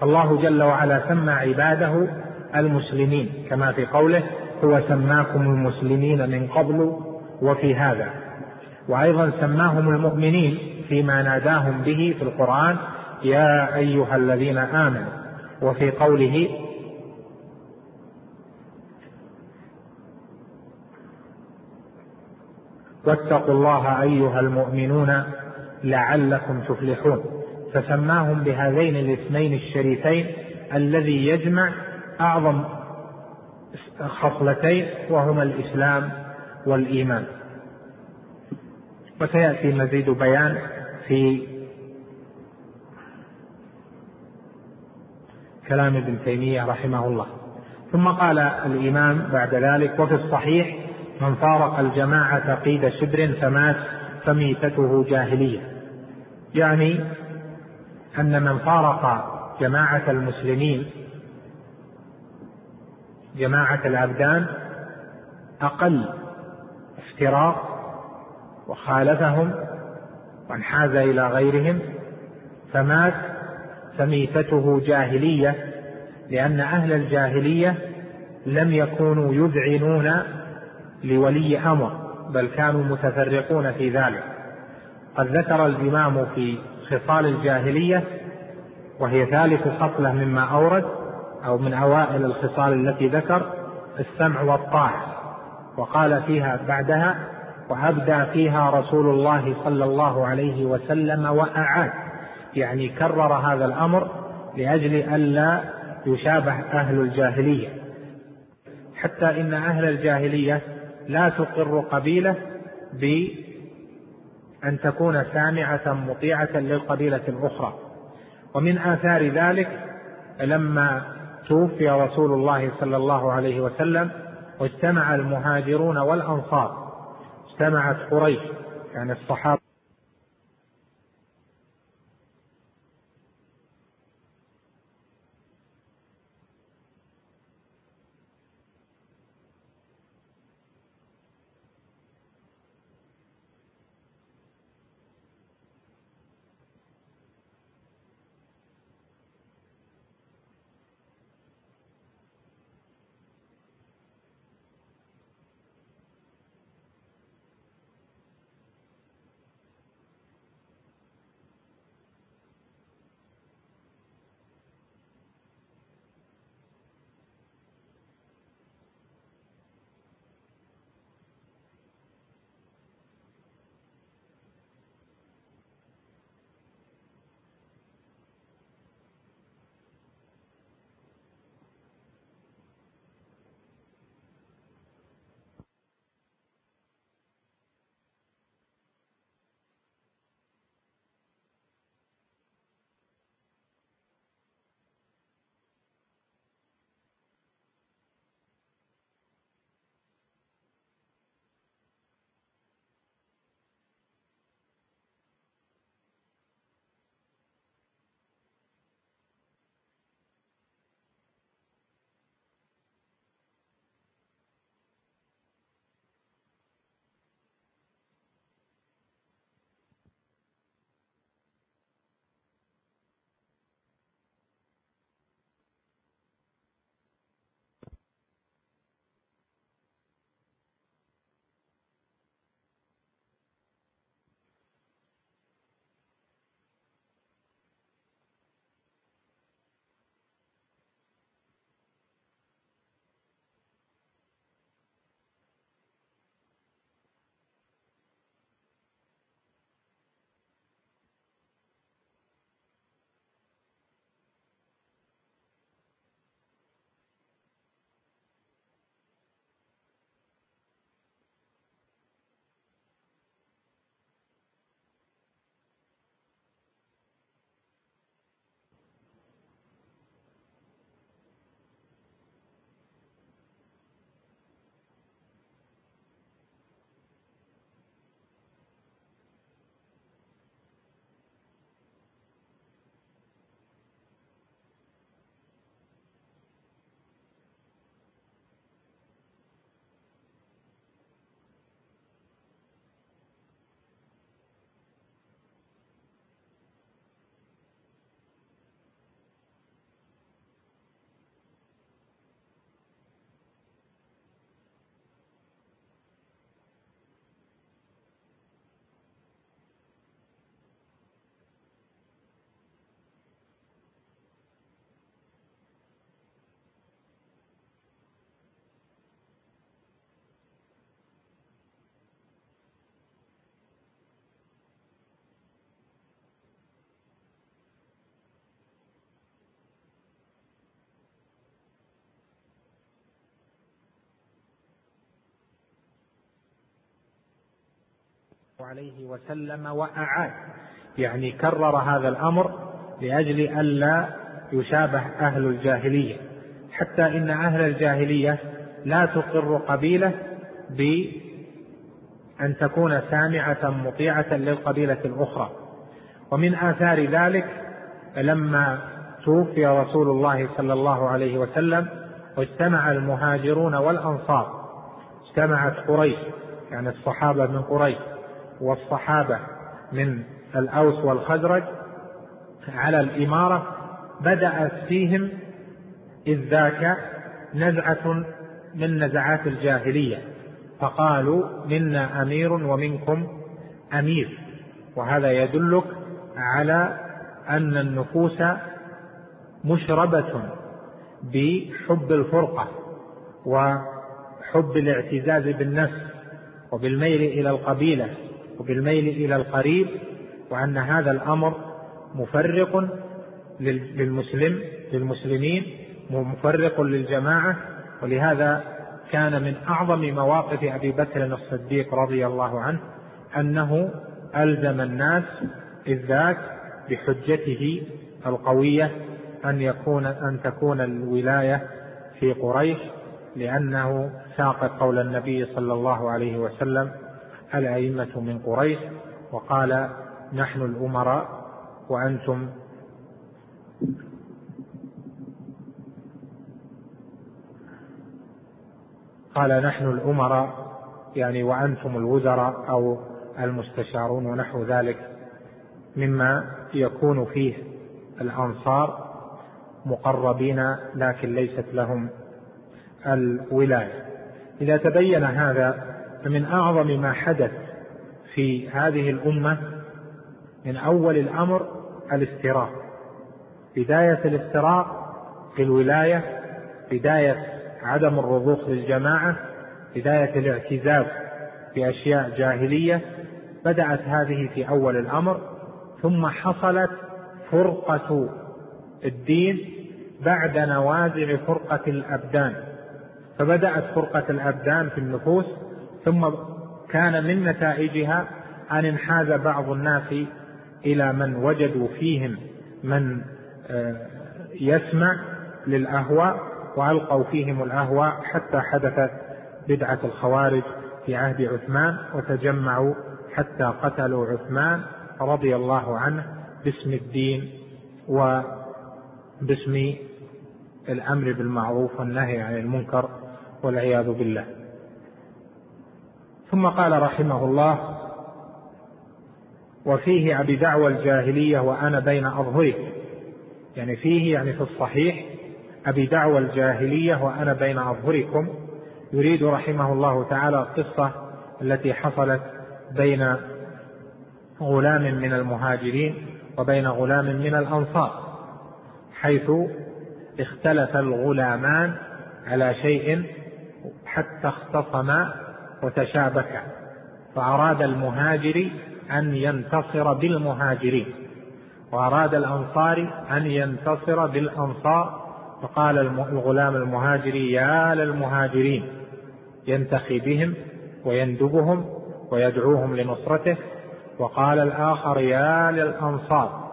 فالله جل وعلا سمى عباده المسلمين كما في قوله هو سماكم المسلمين من قبل وفي هذا. وأيضا سماهم المؤمنين فيما ناداهم به في القرآن يا أيها الذين آمنوا. وفي قوله واتقوا الله أيها المؤمنون لعلكم تفلحون. فسماهم بهذين الاسمين الشريفين الذي يجمع أعظم خصلتين وهما الإسلام والإيمان. وسيأتي مزيد بيان في كلام ابن تيمية رحمه الله. ثم قال الإمام بعد ذلك وفي الصحيح من فارق الجماعة قيد شبر فمات فميتته جاهلية. يعني أن من فارق جماعة المسلمين جماعة الأبدان أقل افتراق وخالفهم وانحاز إلى غيرهم فمات فميتته جاهلية لأن أهل الجاهلية لم يكونوا يذعنون لولي أمر بل كانوا متفرقون في ذلك. قد ذكر الإمام في خصال الجاهلية وهي ثالث خصلة مما أورد أو من أوائل الخصال التي ذكر السمع والطاعة. وقال فيها بعدها وأبدى فيها رسول الله صلى الله عليه وسلم وأعاد. يعني كرر هذا الأمر لأجل ألا يشابه أهل الجاهلية. حتى إن أهل الجاهلية لا تقر قبيلة بأن تكون سامعة مطيعة للقبيلة الأخرى. ومن آثار ذلك لما توفي رسول الله صلى الله عليه وسلم واجتمع المهاجرون والأنصار. اجتمعت قريش يعني الصحابة عليه وسلم وأعاد. يعني كرر هذا الأمر لأجل ألا يشابه أهل الجاهلية. حتى إن أهل الجاهلية لا تقر قبيلة بأن تكون سامعة مطيعة للقبيلة الأخرى. ومن آثار ذلك لما توفي رسول الله صلى الله عليه وسلم واجتمع المهاجرون والأنصار. اجتمعت قريش يعني الصحابة من قريش. والصحابة من الأوس والخزرج على الإمارة بدأت فيهم إذ ذاك نزعة من نزعات الجاهلية. فقالوا منا أمير ومنكم أمير وهذا يدلك على أن النفوس مشربة بحب الفرقة وحب الاعتزاز بالنفس وبالميل إلى القبيلة. وبالميل إلى القريب وأن هذا الأمر مفرق للمسلم للمسلمين مفرق للجماعة. ولهذا كان من أعظم مواقف أبي بكر الصديق رضي الله عنه أنه ألزم الناس ذاك بحجته القوية أن يكون أن تكون الولاية في قريش لأنه ساق قول النبي صلى الله عليه وسلم الأئمة من قريش وقال نحن الأمراء وأنتم قال نحن الأمراء يعني وأنتم الوزراء أو المستشارون ونحو ذلك مما يكون فيه الأنصار مقربين لكن ليست لهم الولاية. إذا تبين هذا فمن أعظم ما حدث في هذه الأمة من أول الأمر الافتراق بداية الافتراق في الولاية بداية عدم الرضوخ للجماعة بداية الاعتزاز بأشياء جاهلية بدأت هذه في أول الأمر ثم حصلت فرقة الدين بعد نوازع فرقة الأبدان. فبدأت فرقة الأبدان في النفوس ثم كان من نتائجها أن انحاز بعض الناس إلى من وجدوا فيهم من آه، يسمع للأهواء وألقوا فيهم الأهواء حتى حدثت بدعة الخوارج في عهد عثمان وتجمعوا حتى قتلوا عثمان رضي الله عنه باسم الدين وباسم الأمر بالمعروف والنهي عن المنكر والعياذ بالله. ثم قال رحمه الله وفيه أبي دعوى الجاهلية وأنا بين أظهركم يعني فيه يعني في الصحيح أبي دعوى الجاهلية وأنا بين أظهركم. يريد رحمه الله تعالى القصة التي حصلت بين غلام من المهاجرين وبين غلام من الأنصار حيث اختلف الغلامان على شيء حتى اختصما وتشابكا فأراد المهاجر أن ينتصر بالمهاجرين وأراد الأنصار أن ينتصر بالأنصار فقال الغلام المهاجري يا للمهاجرين ينتخي بهم ويندبهم ويدعوهم لنصرته وقال الآخر يا للأنصار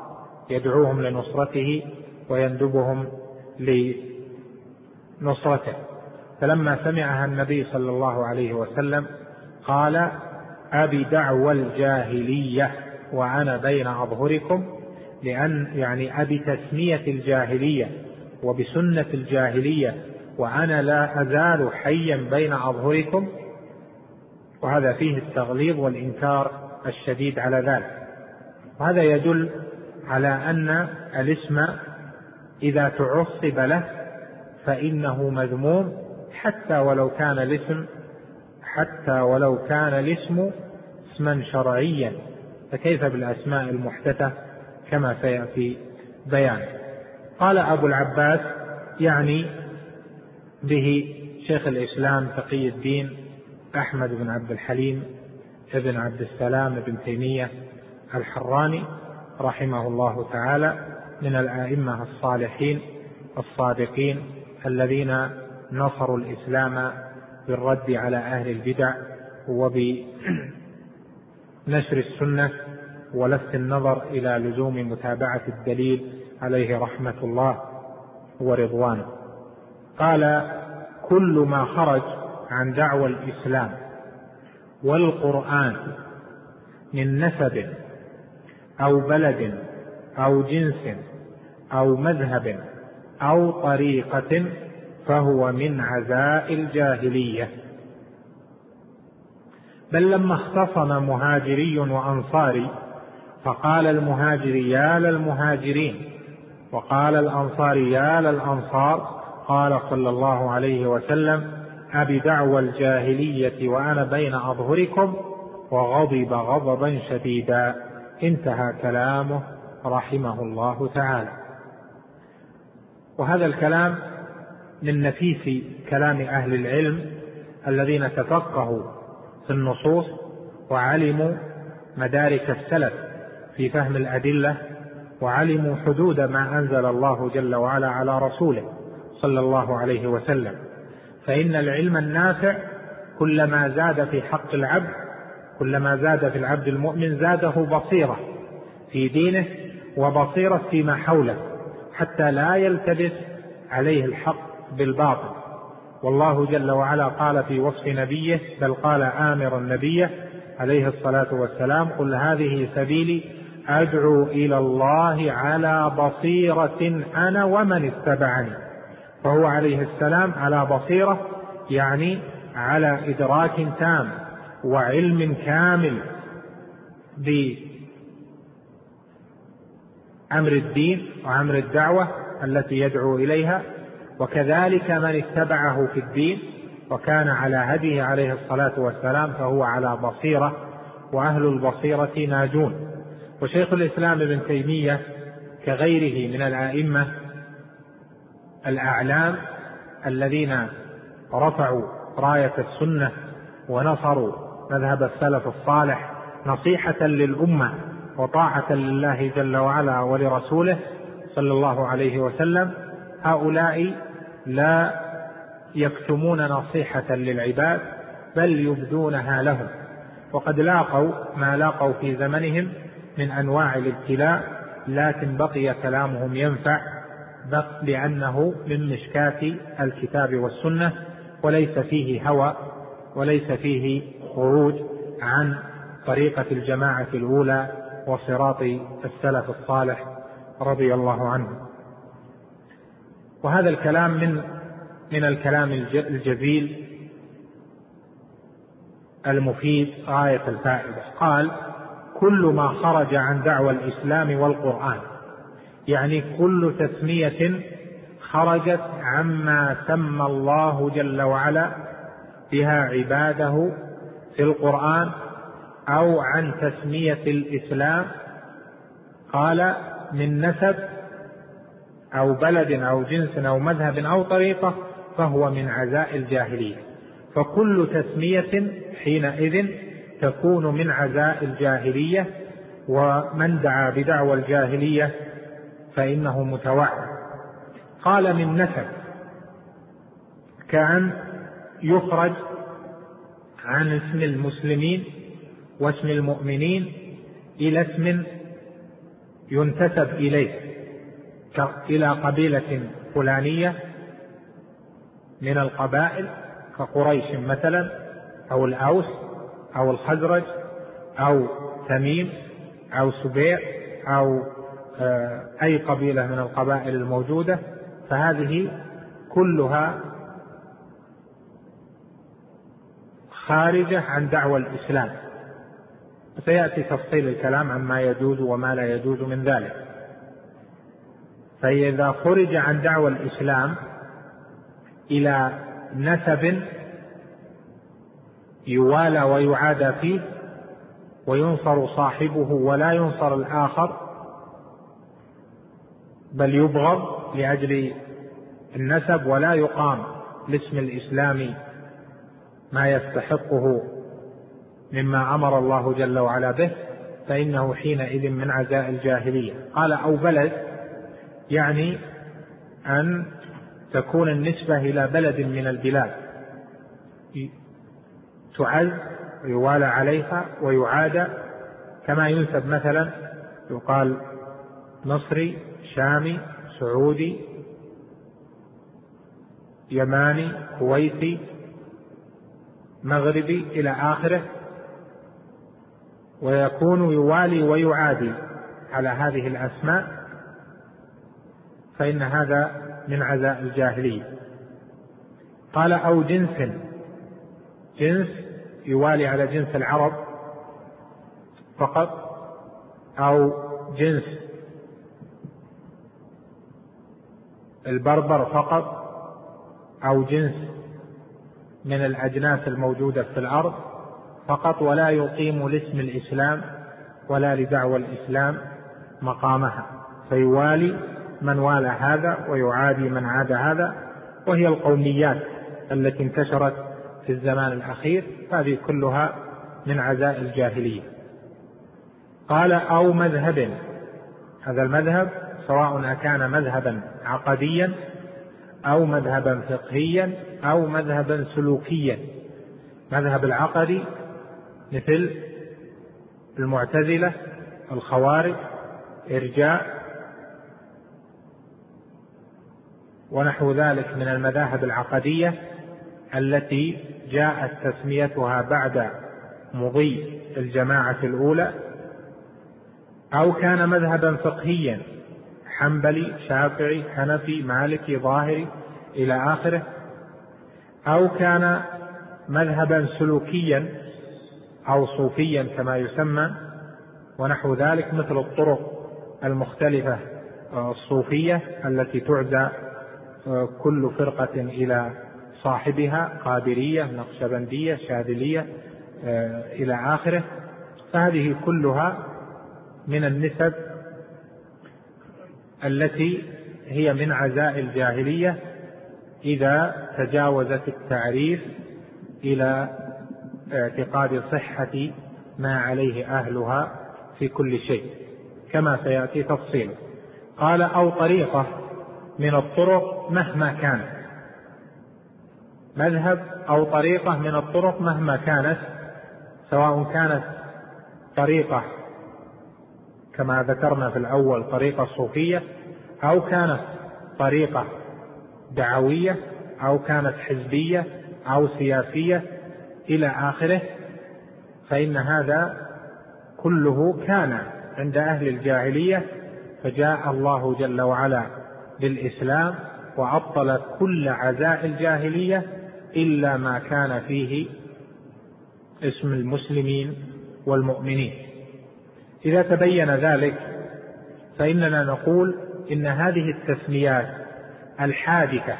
يدعوهم لنصرته ويندبهم لنصرته. فلما سمعها النبي صلى الله عليه وسلم قال أبي دعوى الجاهلية وأنا بين أظهركم لأن يعني أبي تسمية الجاهلية وبسنة الجاهلية وأنا لا أزال حيا بين أظهركم وهذا فيه التغليظ والإنكار الشديد على ذلك. وهذا يدل على أن الاسم إذا تعصب له فإنه مذموم حتى ولو كان الاسم حتى ولو كان الاسم اسما شرعيا فكيف بالأسماء المحدثة؟ كما سيأتي بيان. قال أبو العباس يعني به شيخ الإسلام تقي الدين أحمد بن عبد الحليم ابن عبد السلام بن تيمية الحراني رحمه الله تعالى من الآئمة الصالحين الصادقين الذين نصروا الإسلام بالرد على أهل البدع وبنشر السنة ولفت النظر إلى لزوم متابعة الدليل عليه رحمة الله ورضوانه. قال كل ما خرج عن دعوى الإسلام والقرآن من نسب أو بلد أو جنس أو مذهب أو طريقة فهو من عزاء الجاهلية. بل لما اختصم مهاجري وأنصاري فقال المهاجري يا للمهاجرين وقال الأنصاري يا للأنصار قال صلى الله عليه وسلم أبي دعوى الجاهلية وأنا بين أظهركم وغضب غضبا شديدا. انتهى كلامه رحمه الله تعالى. وهذا الكلام من نفيس كلام أهل العلم الذين تفقهوا في النصوص وعلموا مدارك السلف في فهم الأدلة وعلموا حدود ما أنزل الله جل وعلا على رسوله صلى الله عليه وسلم. فإن العلم النافع كلما زاد في حق العبد كلما زاد في العبد المؤمن زاده بصيرة في دينه وبصيرة فيما حوله حتى لا يلتبس عليه الحق بالباطل. والله جل وعلا قال في وصف نبيه بل قال آمرا نبيه عليه الصلاة والسلام قل هذه سبيلي أدعو إلى الله على بصيرة أنا ومن اتبعني. فهو عليه السلام على بصيرة يعني على إدراك تام وعلم كامل بأمر الدين وأمر الدعوة التي يدعو إليها. وكذلك من اتبعه في الدين وكان على هديه عليه الصلاة والسلام فهو على بصيرة وأهل البصيرة ناجون. وشيخ الإسلام ابن تيمية كغيره من الأئمة الأعلام الذين رفعوا راية السنة ونصروا مذهب السلف الصالح نصيحة للأمة وطاعة لله جل وعلا ولرسوله صلى الله عليه وسلم هؤلاء لا يكتمون نصيحة للعباد بل يبدونها لهم. وقد لاقوا ما لاقوا في زمنهم من أنواع الابتلاء لكن بقي كلامهم ينفع لأنه من مشكاة الكتاب والسنة وليس فيه هوى وليس فيه خروج عن طريقة الجماعة الأولى وصراط السلف الصالح رضي الله عنه. وهذا الكلام من من الكلام الجزيل المفيد غاية الفائدة. قال كل ما خرج عن دعوى الإسلام والقرآن يعني كل تسمية خرجت عما سمى الله جل وعلا بها عباده في القرآن أو عن تسمية الإسلام. قال من نسب أو بلد أو جنس أو مذهب أو طريقة فهو من عزاء الجاهلية. فكل تسمية حينئذ تكون من عزاء الجاهلية ومن دعا بدعوى الجاهلية فإنه متوعد. قال من نسب كأن يخرج عن اسم المسلمين واسم المؤمنين إلى اسم ينتسب إليه. إلى قبيلة فلانية من القبائل كقريش مثلا أو الأوس أو الخزرج أو تميم أو سبيع أو آه، أي قبيلة من القبائل الموجودة. فهذه كلها خارجة عن دعوى الإسلام. سيأتي تفصيل الكلام عما يجوز وما لا يجوز من ذلك. فإذا خرج عن دعوى الإسلام إلى نسب يوالى ويعادى فيه وينصر صاحبه ولا ينصر الآخر بل يبغض لأجل النسب ولا يقام لاسم الإسلام ما يستحقه مما أمر الله جل وعلا به فإنه حينئذ من عزاء الجاهلية. قال أو بلد يعني أن تكون النسبة إلى بلد من البلاد. تعز ويوالى عليها ويعادى كما ينسب مثلا يقال مصري شامي سعودي يماني كويتي مغربي إلى آخره ويكون يوالي ويعادي على هذه الأسماء. فإن هذا من عزاء الجاهلية. قال أو جنس جنس يوالي على جنس العرب فقط أو جنس البربر فقط أو جنس من الأجناس الموجودة في الأرض فقط ولا يقيم لاسم الإسلام ولا لدعوى الإسلام مقامها فيوالي من والى هذا ويعادي من عاد هذا وهي القوميات التي انتشرت في الزمان الأخير هذه كلها من عزاء الجاهلية. قال أو مذهب هذا المذهب سواء أكان مذهبا عقديا أو مذهبا فقهيا أو مذهبا سلوكيا. مذهب العقدي مثل المعتزلة الخوارج إرجاء ونحو ذلك من المذاهب العقدية التي جاءت تسميتها بعد مضي الجماعة الأولى أو كان مذهبا فقهيا حنبلي شافعي حنفي مالكي ظاهري إلى آخره أو كان مذهبا سلوكيا أو صوفيا كما يسمى ونحو ذلك مثل الطرق المختلفة الصوفية التي تعزى كل فرقة إلى صاحبها قادرية نقشبندية شاذلية إلى آخره. فهذه كلها من النسب التي هي من عزاء الجاهلية إذا تجاوزت التعريف إلى اعتقاد صحة ما عليه أهلها في كل شيء. كما سيأتي تفصيله قال أو طريقة من الطرق مهما كانت مذهب أو طريقة من الطرق مهما كانت سواء كانت طريقة كما ذكرنا في الأول طريقة صوفية أو كانت طريقة دعوية أو كانت حزبية أو سياسية إلى آخره فإن هذا كله كان عند أهل الجاهلية فجاء الله جل وعلا بالإسلام وعطل كل عزاء الجاهلية إلا ما كان فيه اسم المسلمين والمؤمنين. إذا تبين ذلك فإننا نقول إن هذه التسميات الحادثة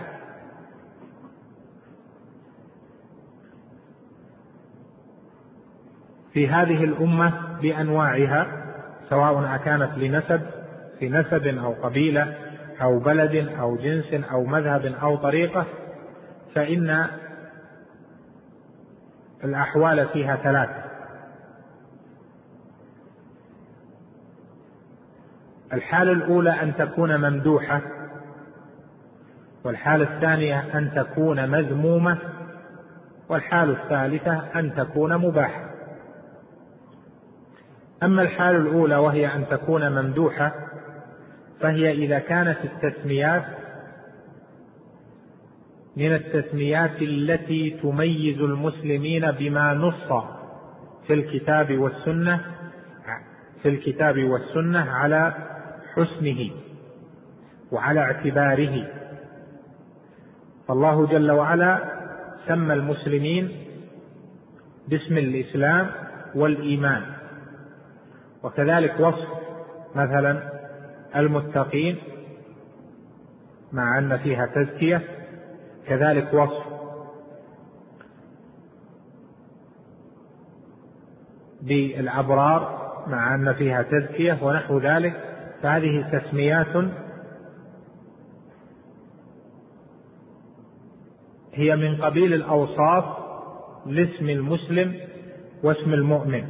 في هذه الأمة بأنواعها سواء أكانت لنسب في نسب أو قبيلة أو بلد أو جنس أو مذهب أو طريقة فإن الأحوال فيها ثلاثة. الحالة الأولى أن تكون ممدوحة والحالة الثانية أن تكون مذمومة والحالة الثالثة أن تكون مباحة. أما الحالة الأولى وهي أن تكون ممدوحة فهي إذا كانت التسميات من التسميات التي تميز المسلمين بما نص في الكتاب والسنة في الكتاب والسنة على حسنه وعلى اعتباره. فالله جل وعلا سمى المسلمين باسم الإسلام والإيمان. وكذلك وصف مثلا المتقين مع أن فيها تزكية كذلك وصف. بالأبرار مع أن فيها تزكية ونحو ذلك فهذه تسميات هي من قبيل الأوصاف لاسم المسلم واسم المؤمن.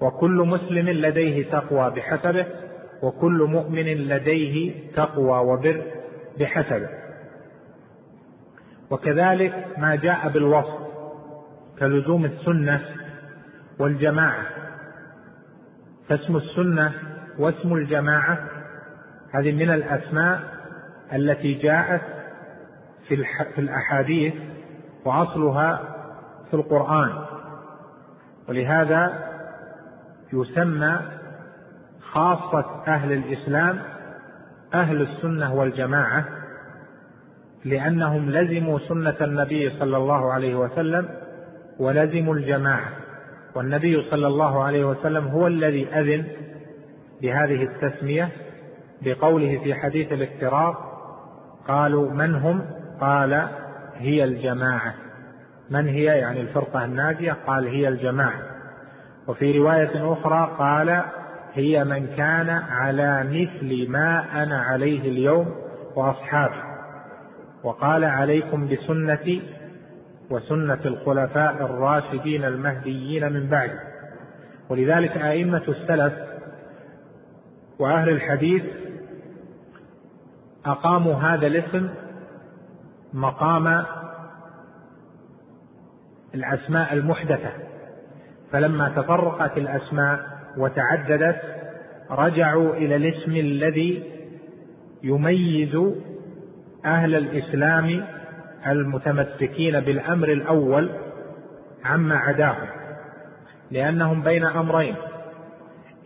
وكل مسلم لديه تقوى بحسبه وكل مؤمن لديه تقوى وبر بحسبه وكذلك ما جاء بالوصف كلزوم السنة والجماعة. فاسم السنة واسم الجماعة هذه من الأسماء التي جاءت في الأحاديث وأصلها في القرآن. ولهذا يسمى خاصة أهل الإسلام أهل السنة والجماعة لأنهم لزموا سنة النبي صلى الله عليه وسلم ولزموا الجماعة. والنبي صلى الله عليه وسلم هو الذي أذن بهذه التسمية بقوله في حديث الافتراق قالوا من هم؟ قال هي الجماعة. من هي؟ يعني الفرقة الناجية قال هي الجماعة. وفي رواية أخرى قال هي من كان على مثل ما أنا عليه اليوم وأصحابي وقال عليكم بسنتي وسنة الخلفاء الراشدين المهديين من بعد. ولذلك أئمة السلف وأهل الحديث أقاموا هذا الاسم مقام الأسماء المحدثة. فلما تفرقت الأسماء وتعددت رجعوا إلى الاسم الذي يميز أهل الإسلام المتمسكين بالأمر الأول عما عداهم لأنهم بين أمرين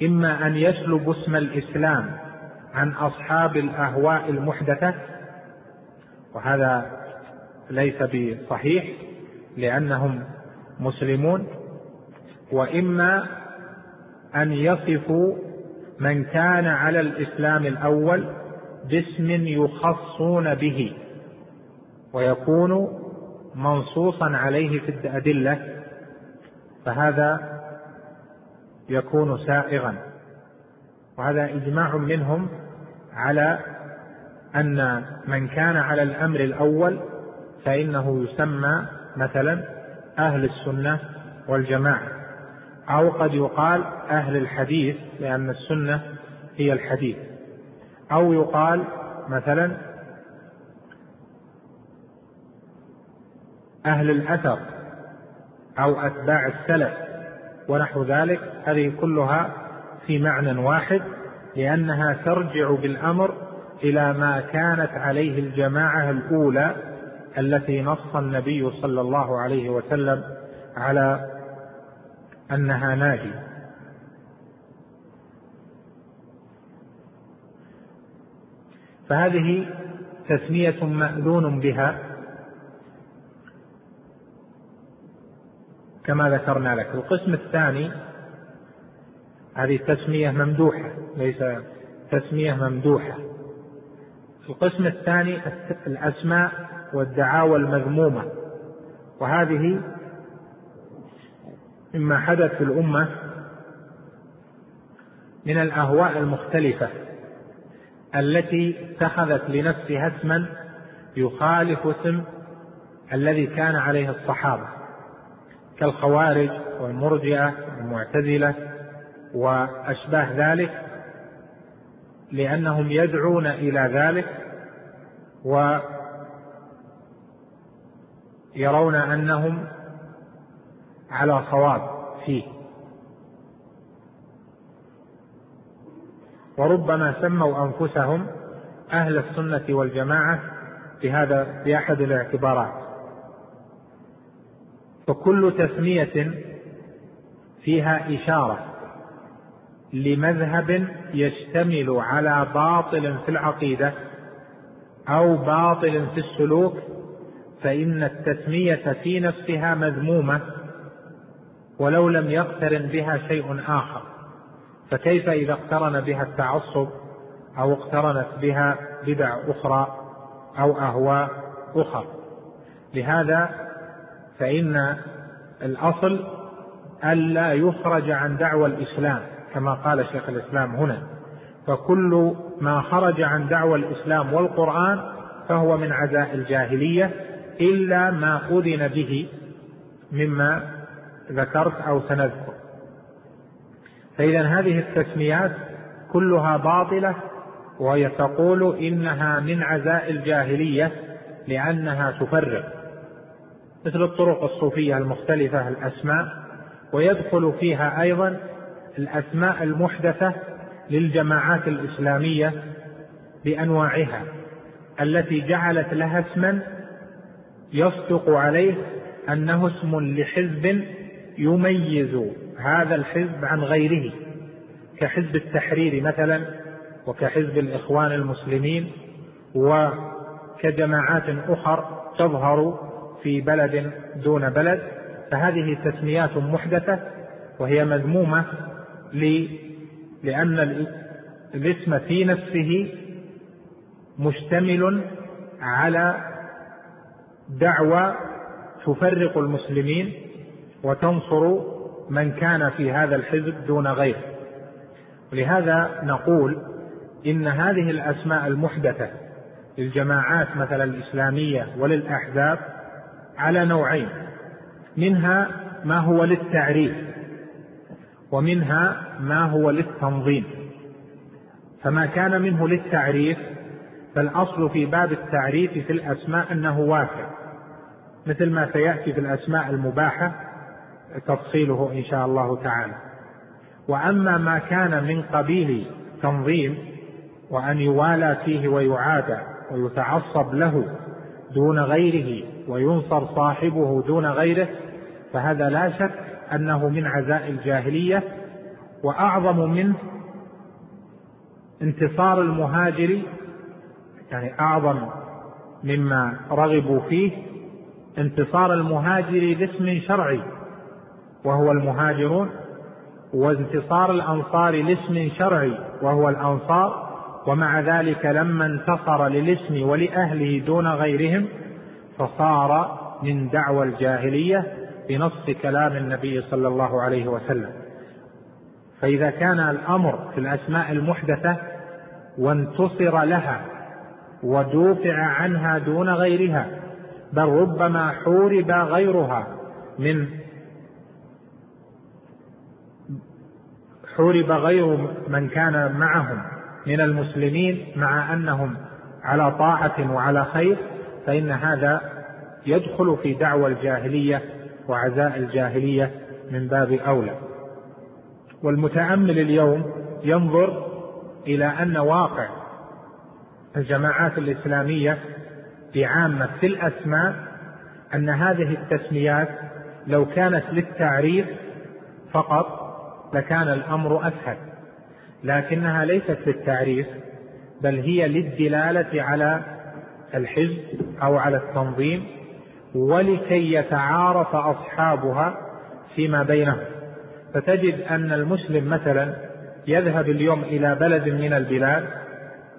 إما أن يسلبوا اسم الإسلام عن أصحاب الأهواء المحدثة وهذا ليس بصحيح لأنهم مسلمون وإما أن يصفوا من كان على الإسلام الأول باسم يخصون به ويكون منصوصا عليه في الأدلة فهذا يكون سائغا. وهذا إجماع منهم على أن من كان على الأمر الأول فإنه يسمى مثلا أهل السنة والجماعة. أو قد يقال أهل الحديث لأن السنة هي الحديث. أو يقال مثلا أهل الأثر أو أتباع السلف ونحو ذلك هذه كلها في معنى واحد لأنها ترجع بالأمر إلى ما كانت عليه الجماعة الأولى التي نص النبي صلى الله عليه وسلم على أنها ناجي فهذه تسمية مأذون بها. كما ذكرنا لك. القسم الثاني هذه تسمية ممدوحة. ليس تسمية ممدوحة. القسم الثاني الأسماء والدعاوى المذمومة. وهذه مما حدث في الأمة من الأهواء المختلفة التي اتخذت لنفسها اسما يخالف اسم الذي كان عليه الصحابة كالخوارج والمرجئة والمعتزلة وأشباه ذلك لأنهم يدعون إلى ذلك ويرون أنهم على صواب فيه. وربما سموا أنفسهم أهل السنة والجماعة بهذا بأحد الاعتبارات. فكل تسمية فيها إشارة لمذهب يشتمل على باطل في العقيدة أو باطل في السلوك فإن التسمية في نفسها مذمومة ولو لم يقترن بها شيء آخر فكيف إذا اقترن بها التعصب أو اقترنت بها بدع أخرى أو أهواء أخرى؟ لهذا فإن الأصل ألا يخرج عن دعوى الإسلام كما قال شيخ الإسلام هنا. فكل ما خرج عن دعوى الإسلام والقرآن فهو من عزاء الجاهلية إلا ما أذن به مما ذكرت أو سنذكر. فإذا هذه التسميات كلها باطلة وهي تقول إنها من عزاء الجاهلية لأنها تفرق. مثل الطرق الصوفية المختلفة الأسماء ويدخل فيها أيضا الأسماء المحدثة للجماعات الإسلامية بأنواعها التي جعلت لها اسما يصدق عليه أنه اسم لحزب يميز هذا الحزب عن غيره كحزب التحرير مثلا وكحزب الإخوان المسلمين وكجماعات أخر تظهر في بلد دون بلد. فهذه تسميات محدثة وهي مذمومة لأن الاسم في نفسه مشتمل على دعوى تفرق المسلمين وتنصر من كان في هذا الحزب دون غيره ولهذا نقول إن هذه الأسماء المحدثة للجماعات مثلا الإسلامية وللأحزاب على نوعين. منها ما هو للتعريف ومنها ما هو للتنظيم. فما كان منه للتعريف فالأصل في باب التعريف في الأسماء أنه واسع مثل ما سيأتي في الأسماء المباحة تفصيله إن شاء الله تعالى. وأما ما كان من قبيل تنظيم وأن يوالى فيه ويعادى ويتعصب له دون غيره وينصر صاحبه دون غيره فهذا لا شك أنه من عزاء الجاهلية وأعظم منه انتصار المهاجر يعني أعظم مما رغبوا فيه انتصار المهاجر لاسم شرعي. وهو المهاجرون وانتصار الأنصار لاسم شرعي وهو الأنصار ومع ذلك لما انتصر للاسم ولأهله دون غيرهم فصار من دعوى الجاهلية بنص كلام النبي صلى الله عليه وسلم. فإذا كان الأمر في الأسماء المحدثة وانتصر لها ودوفع عنها دون غيرها بل ربما حورب غيرها من حورب غير من كان معهم من المسلمين مع أنهم على طاعة وعلى خير فإن هذا يدخل في دعوى الجاهلية وعزاء الجاهلية من باب أولى. والمتأمل اليوم ينظر إلى أن واقع الجماعات الإسلامية بعامة في الأسماء أن هذه التسميات لو كانت للتعريف فقط لكان الأمر أسهل لكنها ليست للتعريف بل هي للدلالة على الحزب أو على التنظيم ولكي يتعارف أصحابها فيما بينهم. فتجد أن المسلم مثلا يذهب اليوم إلى بلد من البلاد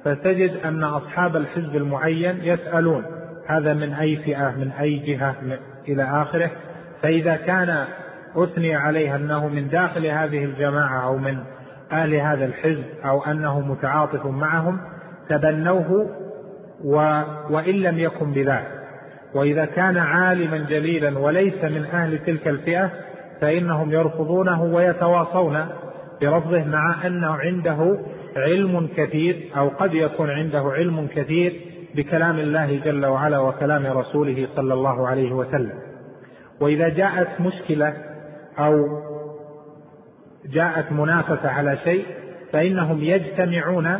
فتجد أن أصحاب الحزب المعين يسألون هذا من أي فئة من أي جهة إلى آخره؟ فإذا كان أثني عليه أنه من داخل هذه الجماعة أو من أهل هذا الحزب أو أنه متعاطف معهم تبنوه و... وإن لم يكن بذلك. وإذا كان عالما جليلا وليس من أهل تلك الفئة فإنهم يرفضونه ويتواصون برفضه مع أنه عنده علم كثير أو قد يكون عنده علم كثير بكلام الله جل وعلا وكلام رسوله صلى الله عليه وسلم. وإذا جاءت مشكلة أو جاءت منافسة على شيء فإنهم يجتمعون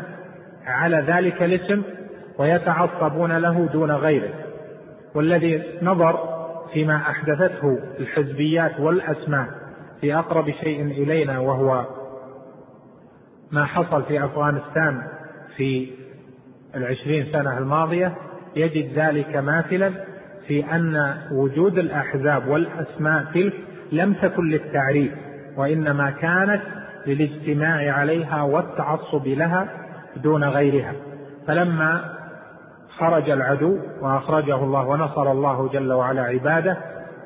على ذلك الاسم ويتعصبون له دون غيره. والذي نظر فيما أحدثته الحزبيات والأسماء في أقرب شيء إلينا وهو ما حصل في أفغانستان في العشرين سنة الماضية يجد ذلك ماثلا في أن وجود الأحزاب والأسماء تلك لم تكن للتعريف وإنما كانت للاجتماع عليها والتعصب لها دون غيرها. فلما خرج العدو وأخرجه الله ونصر الله جل وعلا عباده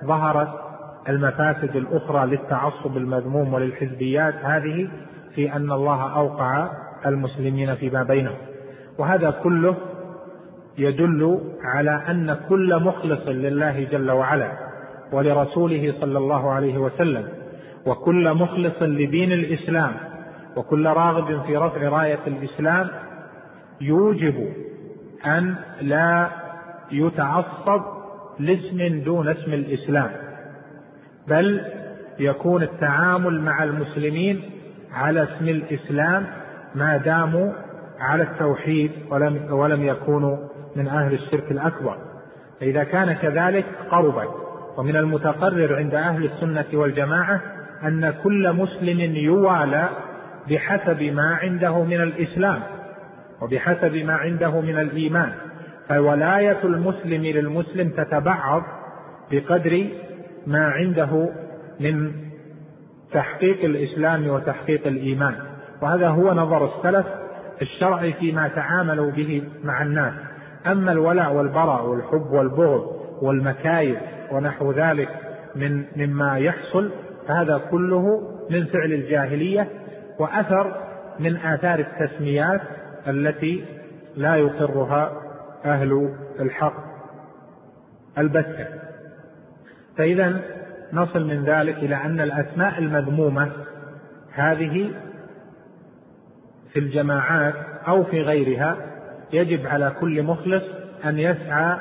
ظهرت المفاسد الأخرى للتعصب المذموم وللحزبيات هذه في أن الله أوقع المسلمين فيما بينهم. وهذا كله يدل على أن كل مخلص لله جل وعلا ولرسوله صلى الله عليه وسلم وكل مخلص لدين الإسلام وكل راغب في رفع راية الإسلام يوجب أن لا يتعصب لاسم دون اسم الإسلام بل يكون التعامل مع المسلمين على اسم الإسلام ما داموا على التوحيد ولم ولم يكونوا من أهل الشرك الأكبر. فإذا كان كذلك قربت ومن المتقرر عند أهل السنة والجماعة أن كل مسلم يوالى بحسب ما عنده من الإسلام وبحسب ما عنده من الإيمان. فولاية المسلم للمسلم تتبعض بقدر ما عنده من تحقيق الإسلام وتحقيق الإيمان. وهذا هو نظر السلف الشرعي فيما تعاملوا به مع الناس. أما الولاء والبراء والحب والبغض والمكايد ونحو ذلك من مما يحصل فهذا كله من فعل الجاهلية وأثر من آثار التسميات التي لا يقرها أهل الحق البتة. فإذا نصل من ذلك إلى أن الأسماء المذمومة هذه في الجماعات أو في غيرها يجب على كل مخلص أن يسعى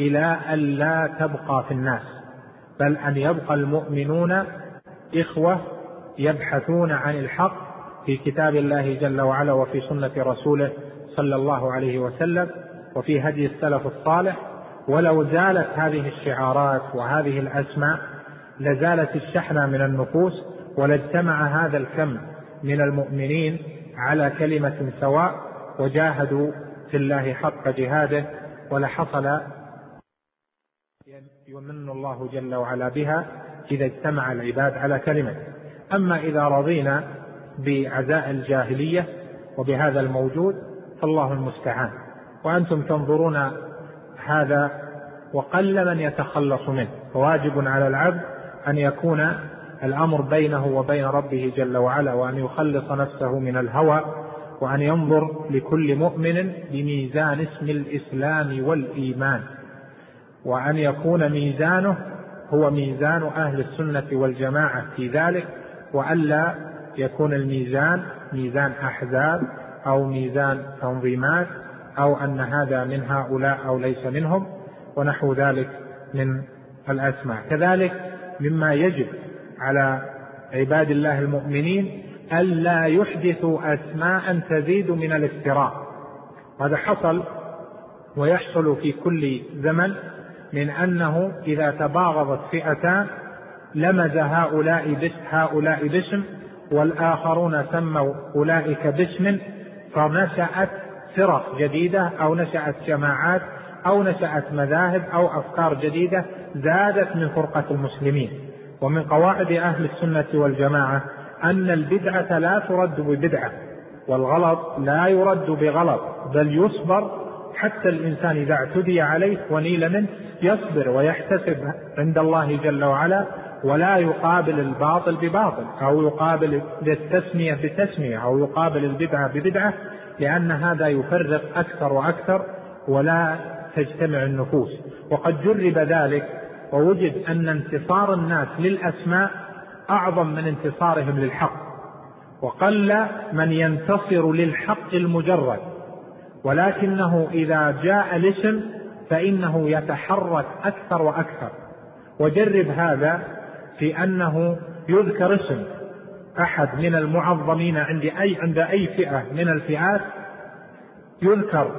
إلى أن لا تبقى في الناس بل أن يبقى المؤمنون إخوة يبحثون عن الحق في كتاب الله جل وعلا وفي سنة رسوله صلى الله عليه وسلم وفي هدي السلف الصالح. ولو زالت هذه الشعارات وهذه الأسماء لزالت الشحنة من النفوس ولاجتمع هذا الكم من المؤمنين على كلمة سواء وجاهدوا في الله حق جهاده ولحصل يمن الله جل وعلا بها إذا اجتمع العباد على كلمة. أما إذا رضينا بعزاء الجاهلية وبهذا الموجود فالله المستعان. وأنتم تنظرون هذا وقل من يتخلص منه. فواجب على العبد أن يكون الأمر بينه وبين ربه جل وعلا وأن يخلص نفسه من الهوى وأن ينظر لكل مؤمن بميزان اسم الإسلام والإيمان. وأن يكون ميزانه هو ميزان أهل السنة والجماعة في ذلك وألا يكون الميزان ميزان أحزاب أو ميزان تنظيمات أو أن هذا من هؤلاء أو ليس منهم ونحو ذلك من الأسماء. كذلك مما يجب على عباد الله المؤمنين ألا يحدثوا أسماء تزيد من الافتراء. هذا حصل ويحصل في كل زمن من أنه إذا تباغضت فئتان لمز هؤلاء بس هؤلاء باسم والآخرون سموا أولئك باسم فنشأت فرق جديدة أو نشأت جماعات أو نشأت مذاهب أو أفكار جديدة زادت من فرقة المسلمين. ومن قواعد أهل السنة والجماعة أن البدعة لا ترد ببدعة والغلط لا يرد بغلط بل يصبر حتى الإنسان إذا اعتدي عليه ونيل منه يصبر ويحتسب عند الله جل وعلا ولا يقابل الباطل بباطل أو يقابل التسمية بتسمية أو يقابل البدعة ببدعة لأن هذا يفرق أكثر وأكثر ولا تجتمع النفوس. وقد جرب ذلك ووجد أن انتصار الناس للأسماء أعظم من انتصارهم للحق وقل من ينتصر للحق المجرد. ولكنه إذا جاء الاسم فإنه يتحرك أكثر وأكثر. وجرب هذا في أنه يذكر اسم أحد من المعظمين عند أي عند أي فئة من الفئات يذكر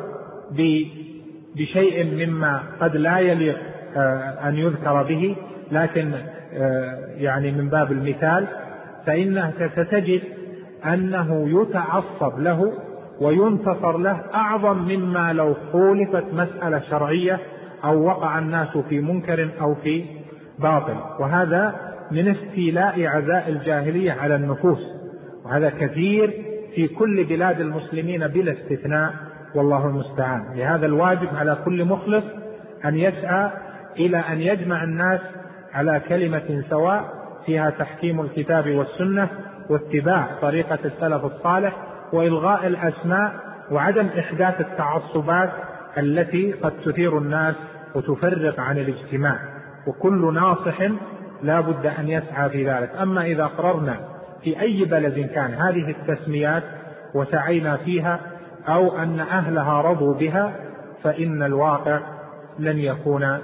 بشيء مما قد لا يليق آه، أن يذكر به لكن آه، يعني من باب المثال فإنه ستجد أنه يتعصب له وينتصر له أعظم مما لو خولفت مسألة شرعية أو وقع الناس في منكر أو في باطل. وهذا من استيلاء عزاء الجاهلية على النفوس. وهذا كثير في كل بلاد المسلمين بلا استثناء والله المستعان. لهذا الواجب على كل مخلص أن يسعى إلى أن يجمع الناس على كلمة سواء فيها تحكيم الكتاب والسنة واتباع طريقة السلف الصالح وإلغاء الأسماء وعدم إحداث التعصبات التي قد تثير الناس وتفرق عن الاجتماع وكل ناصح لا بد أن يسعى في ذلك. أما إذا قررنا في أي بلد كان هذه التسميات وسعينا فيها أو أن أهلها رضوا بها فإن الواقع لن يكون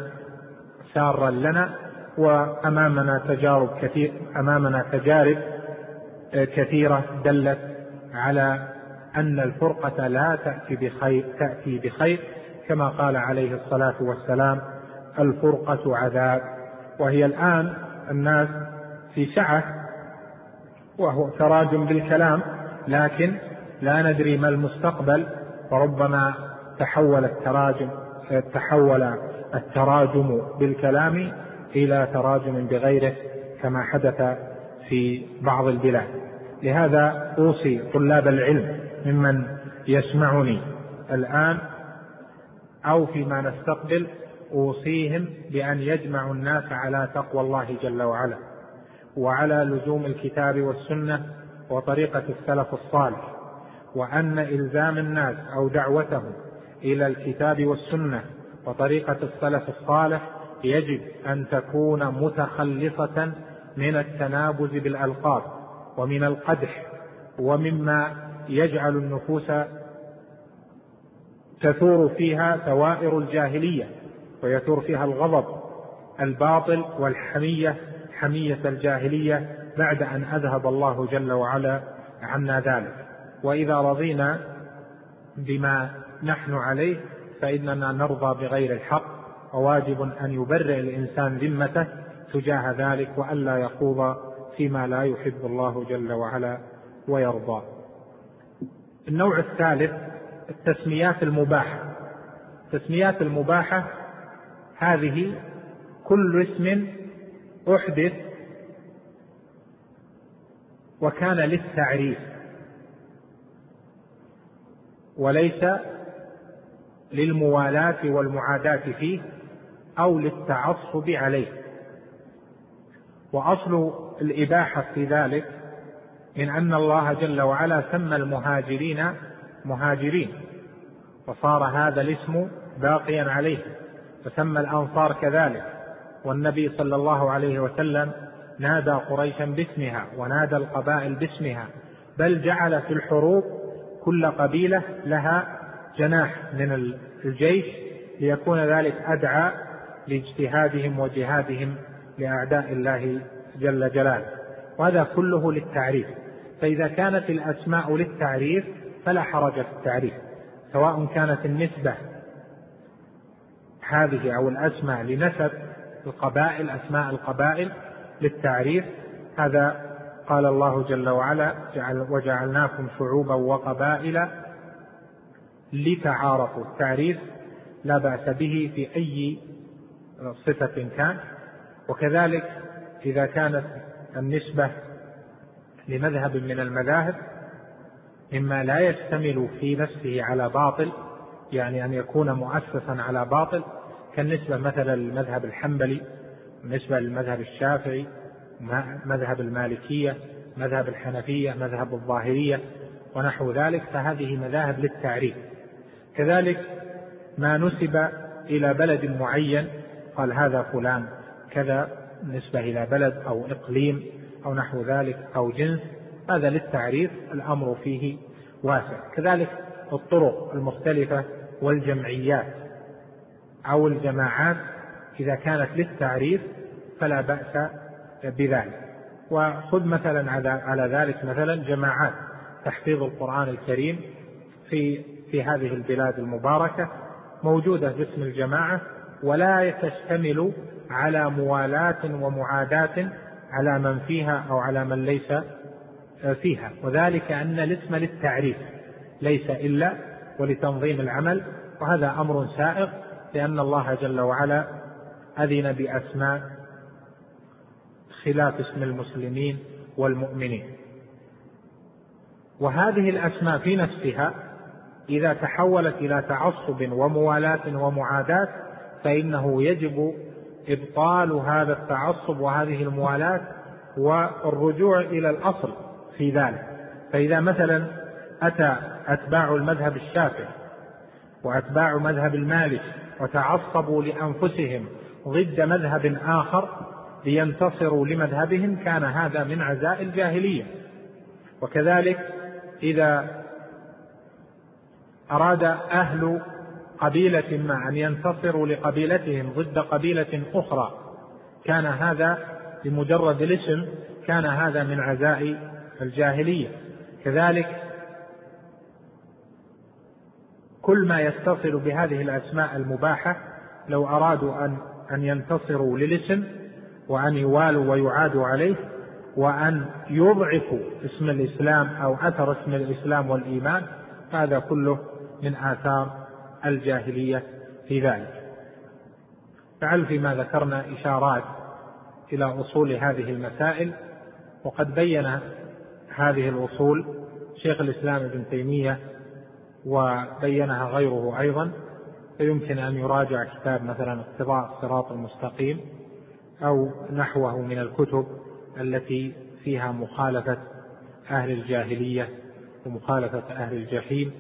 سارا لنا وأمامنا تجارب كثير أمامنا تجارب كثيرة دلت على أن الفرقة لا تأتي بخير تأتي بخير كما قال عليه الصلاة والسلام الفرقة عذاب. وهي الآن الناس في سعة وهو تراجم بالكلام لكن لا ندري ما المستقبل فربما تحول التراجم تحول التراجم بالكلام إلى تراجم بغيره كما حدث في بعض البلاد. لهذا أوصي طلاب العلم ممن يسمعني الآن أو فيما نستقبل أوصيهم بأن يجمعوا الناس على تقوى الله جل وعلا وعلى لزوم الكتاب والسنة وطريقة السلف الصالح وأن إلزام الناس أو دعوتهم إلى الكتاب والسنة وطريقة السلف الصالح يجب أن تكون متخلصة من التنابز بالألقاب ومن القدح ومما يجعل النفوس تثور فيها ثوائر الجاهلية ويثور فيها الغضب الباطل والحمية حمية الجاهلية بعد أن أذهب الله جل وعلا عنا ذلك. وإذا رضينا بما نحن عليه فإننا نرضى بغير الحق وواجب أن يبرئ الإنسان ذمته تجاه ذلك وألا يخوض فيما لا يحب الله جل وعلا ويرضى. النوع الثالث التسميات المباحة. التسميات المباحة هذه كل اسم أحدث وكان للتعريف وليس للموالاة والمعاداة فيه أو للتعصب عليه. وأصل الإباحة في ذلك من أن الله جل وعلا سمى المهاجرين مهاجرين وصار هذا الاسم باقيا عليه فسمى الأنصار كذلك والنبي صلى الله عليه وسلم نادى قريشا باسمها ونادى القبائل باسمها بل جعل في الحروب كل قبيلة لها جناح من الجيش ليكون ذلك أدعى لاجتهادهم وجهادهم لأعداء الله جل جلاله وهذا كله للتعريف فإذا كانت الأسماء للتعريف فلا حرج في التعريف سواء كانت النسبة هذه أو الأسماء لنسب القبائل أسماء القبائل للتعريف هذا قال الله جل وعلا جعل وجعلناكم شعوبا وقبائل لتعارفوا. التعريف لا بأس به في أي صفة كان وكذلك إذا كانت النسبة لمذهب من المذاهب مما لا يشتمل في نفسه على باطل يعني أن يكون مؤسسا على باطل كالنسبة مثلا للمذهب الحنبلي بالنسبة للمذهب الشافعي مذهب المالكية مذهب الحنفية مذهب الظاهرية ونحو ذلك فهذه مذاهب للتعريف. كذلك ما نسب إلى بلد معين قال هذا فلان كذا نسبة إلى بلد أو إقليم أو نحو ذلك أو جنس هذا للتعريف الأمر فيه واسع. كذلك الطرق المختلفة والجمعيات أو الجماعات إذا كانت للتعريف فلا بأس بذلك. وخذ مثلا على ذلك مثلا جماعات تحفيظ القرآن الكريم في في هذه البلاد المباركة موجودة باسم الجماعة ولا تشتمل على موالاة ومعاداة على من فيها أو على من ليس فيها. وذلك أن الاسم للتعريف ليس إلا ولتنظيم العمل. وهذا أمر سائغ لأن الله جل وعلا أذن بأسماء خلاف اسم المسلمين والمؤمنين. وهذه الأسماء في نفسها إذا تحولت إلى تعصب وموالاة ومعاداة فإنه يجب إبطال هذا التعصب وهذه الموالاة والرجوع إلى الأصل في ذلك. فإذا مثلا أتى أتباع المذهب الشافعي وأتباع مذهب المالك وتعصبوا لأنفسهم ضد مذهب آخر لينتصروا لمذهبهم كان هذا من عزاء الجاهلية. وكذلك إذا أراد أهل قبيلة ما أن ينتصروا لقبيلتهم ضد قبيلة أخرى. كان هذا بمجرد الاسم كان هذا من عزاء الجاهلية. كذلك كل ما يتصل بهذه الأسماء المباحة لو أرادوا أن أن ينتصروا للاسم وأن يوالوا ويعادوا عليه وأن يضعفوا اسم الإسلام أو أثر اسم الإسلام والإيمان هذا كله من آثار الجاهلية في ذلك. فعل فيما ذكرنا إشارات إلى أصول هذه المسائل وقد بين هذه الأصول شيخ الإسلام ابن تيمية وبينها غيره أيضا فيمكن أن يراجع كتاب مثلا اقتضاء الصراط المستقيم أو نحوه من الكتب التي فيها مخالفة أهل الجاهلية ومخالفة أهل الجحيم.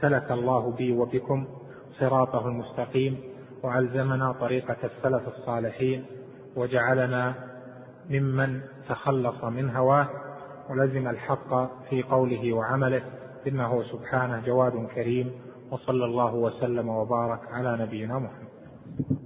سلك الله بي وبكم صراطه المستقيم وألزمنا طريقة السلف الصالحين وجعلنا ممن تخلص من هواه ولزم الحق في قوله وعمله إنه سبحانه جواد كريم وصلى الله وسلم وبارك على نبينا محمد.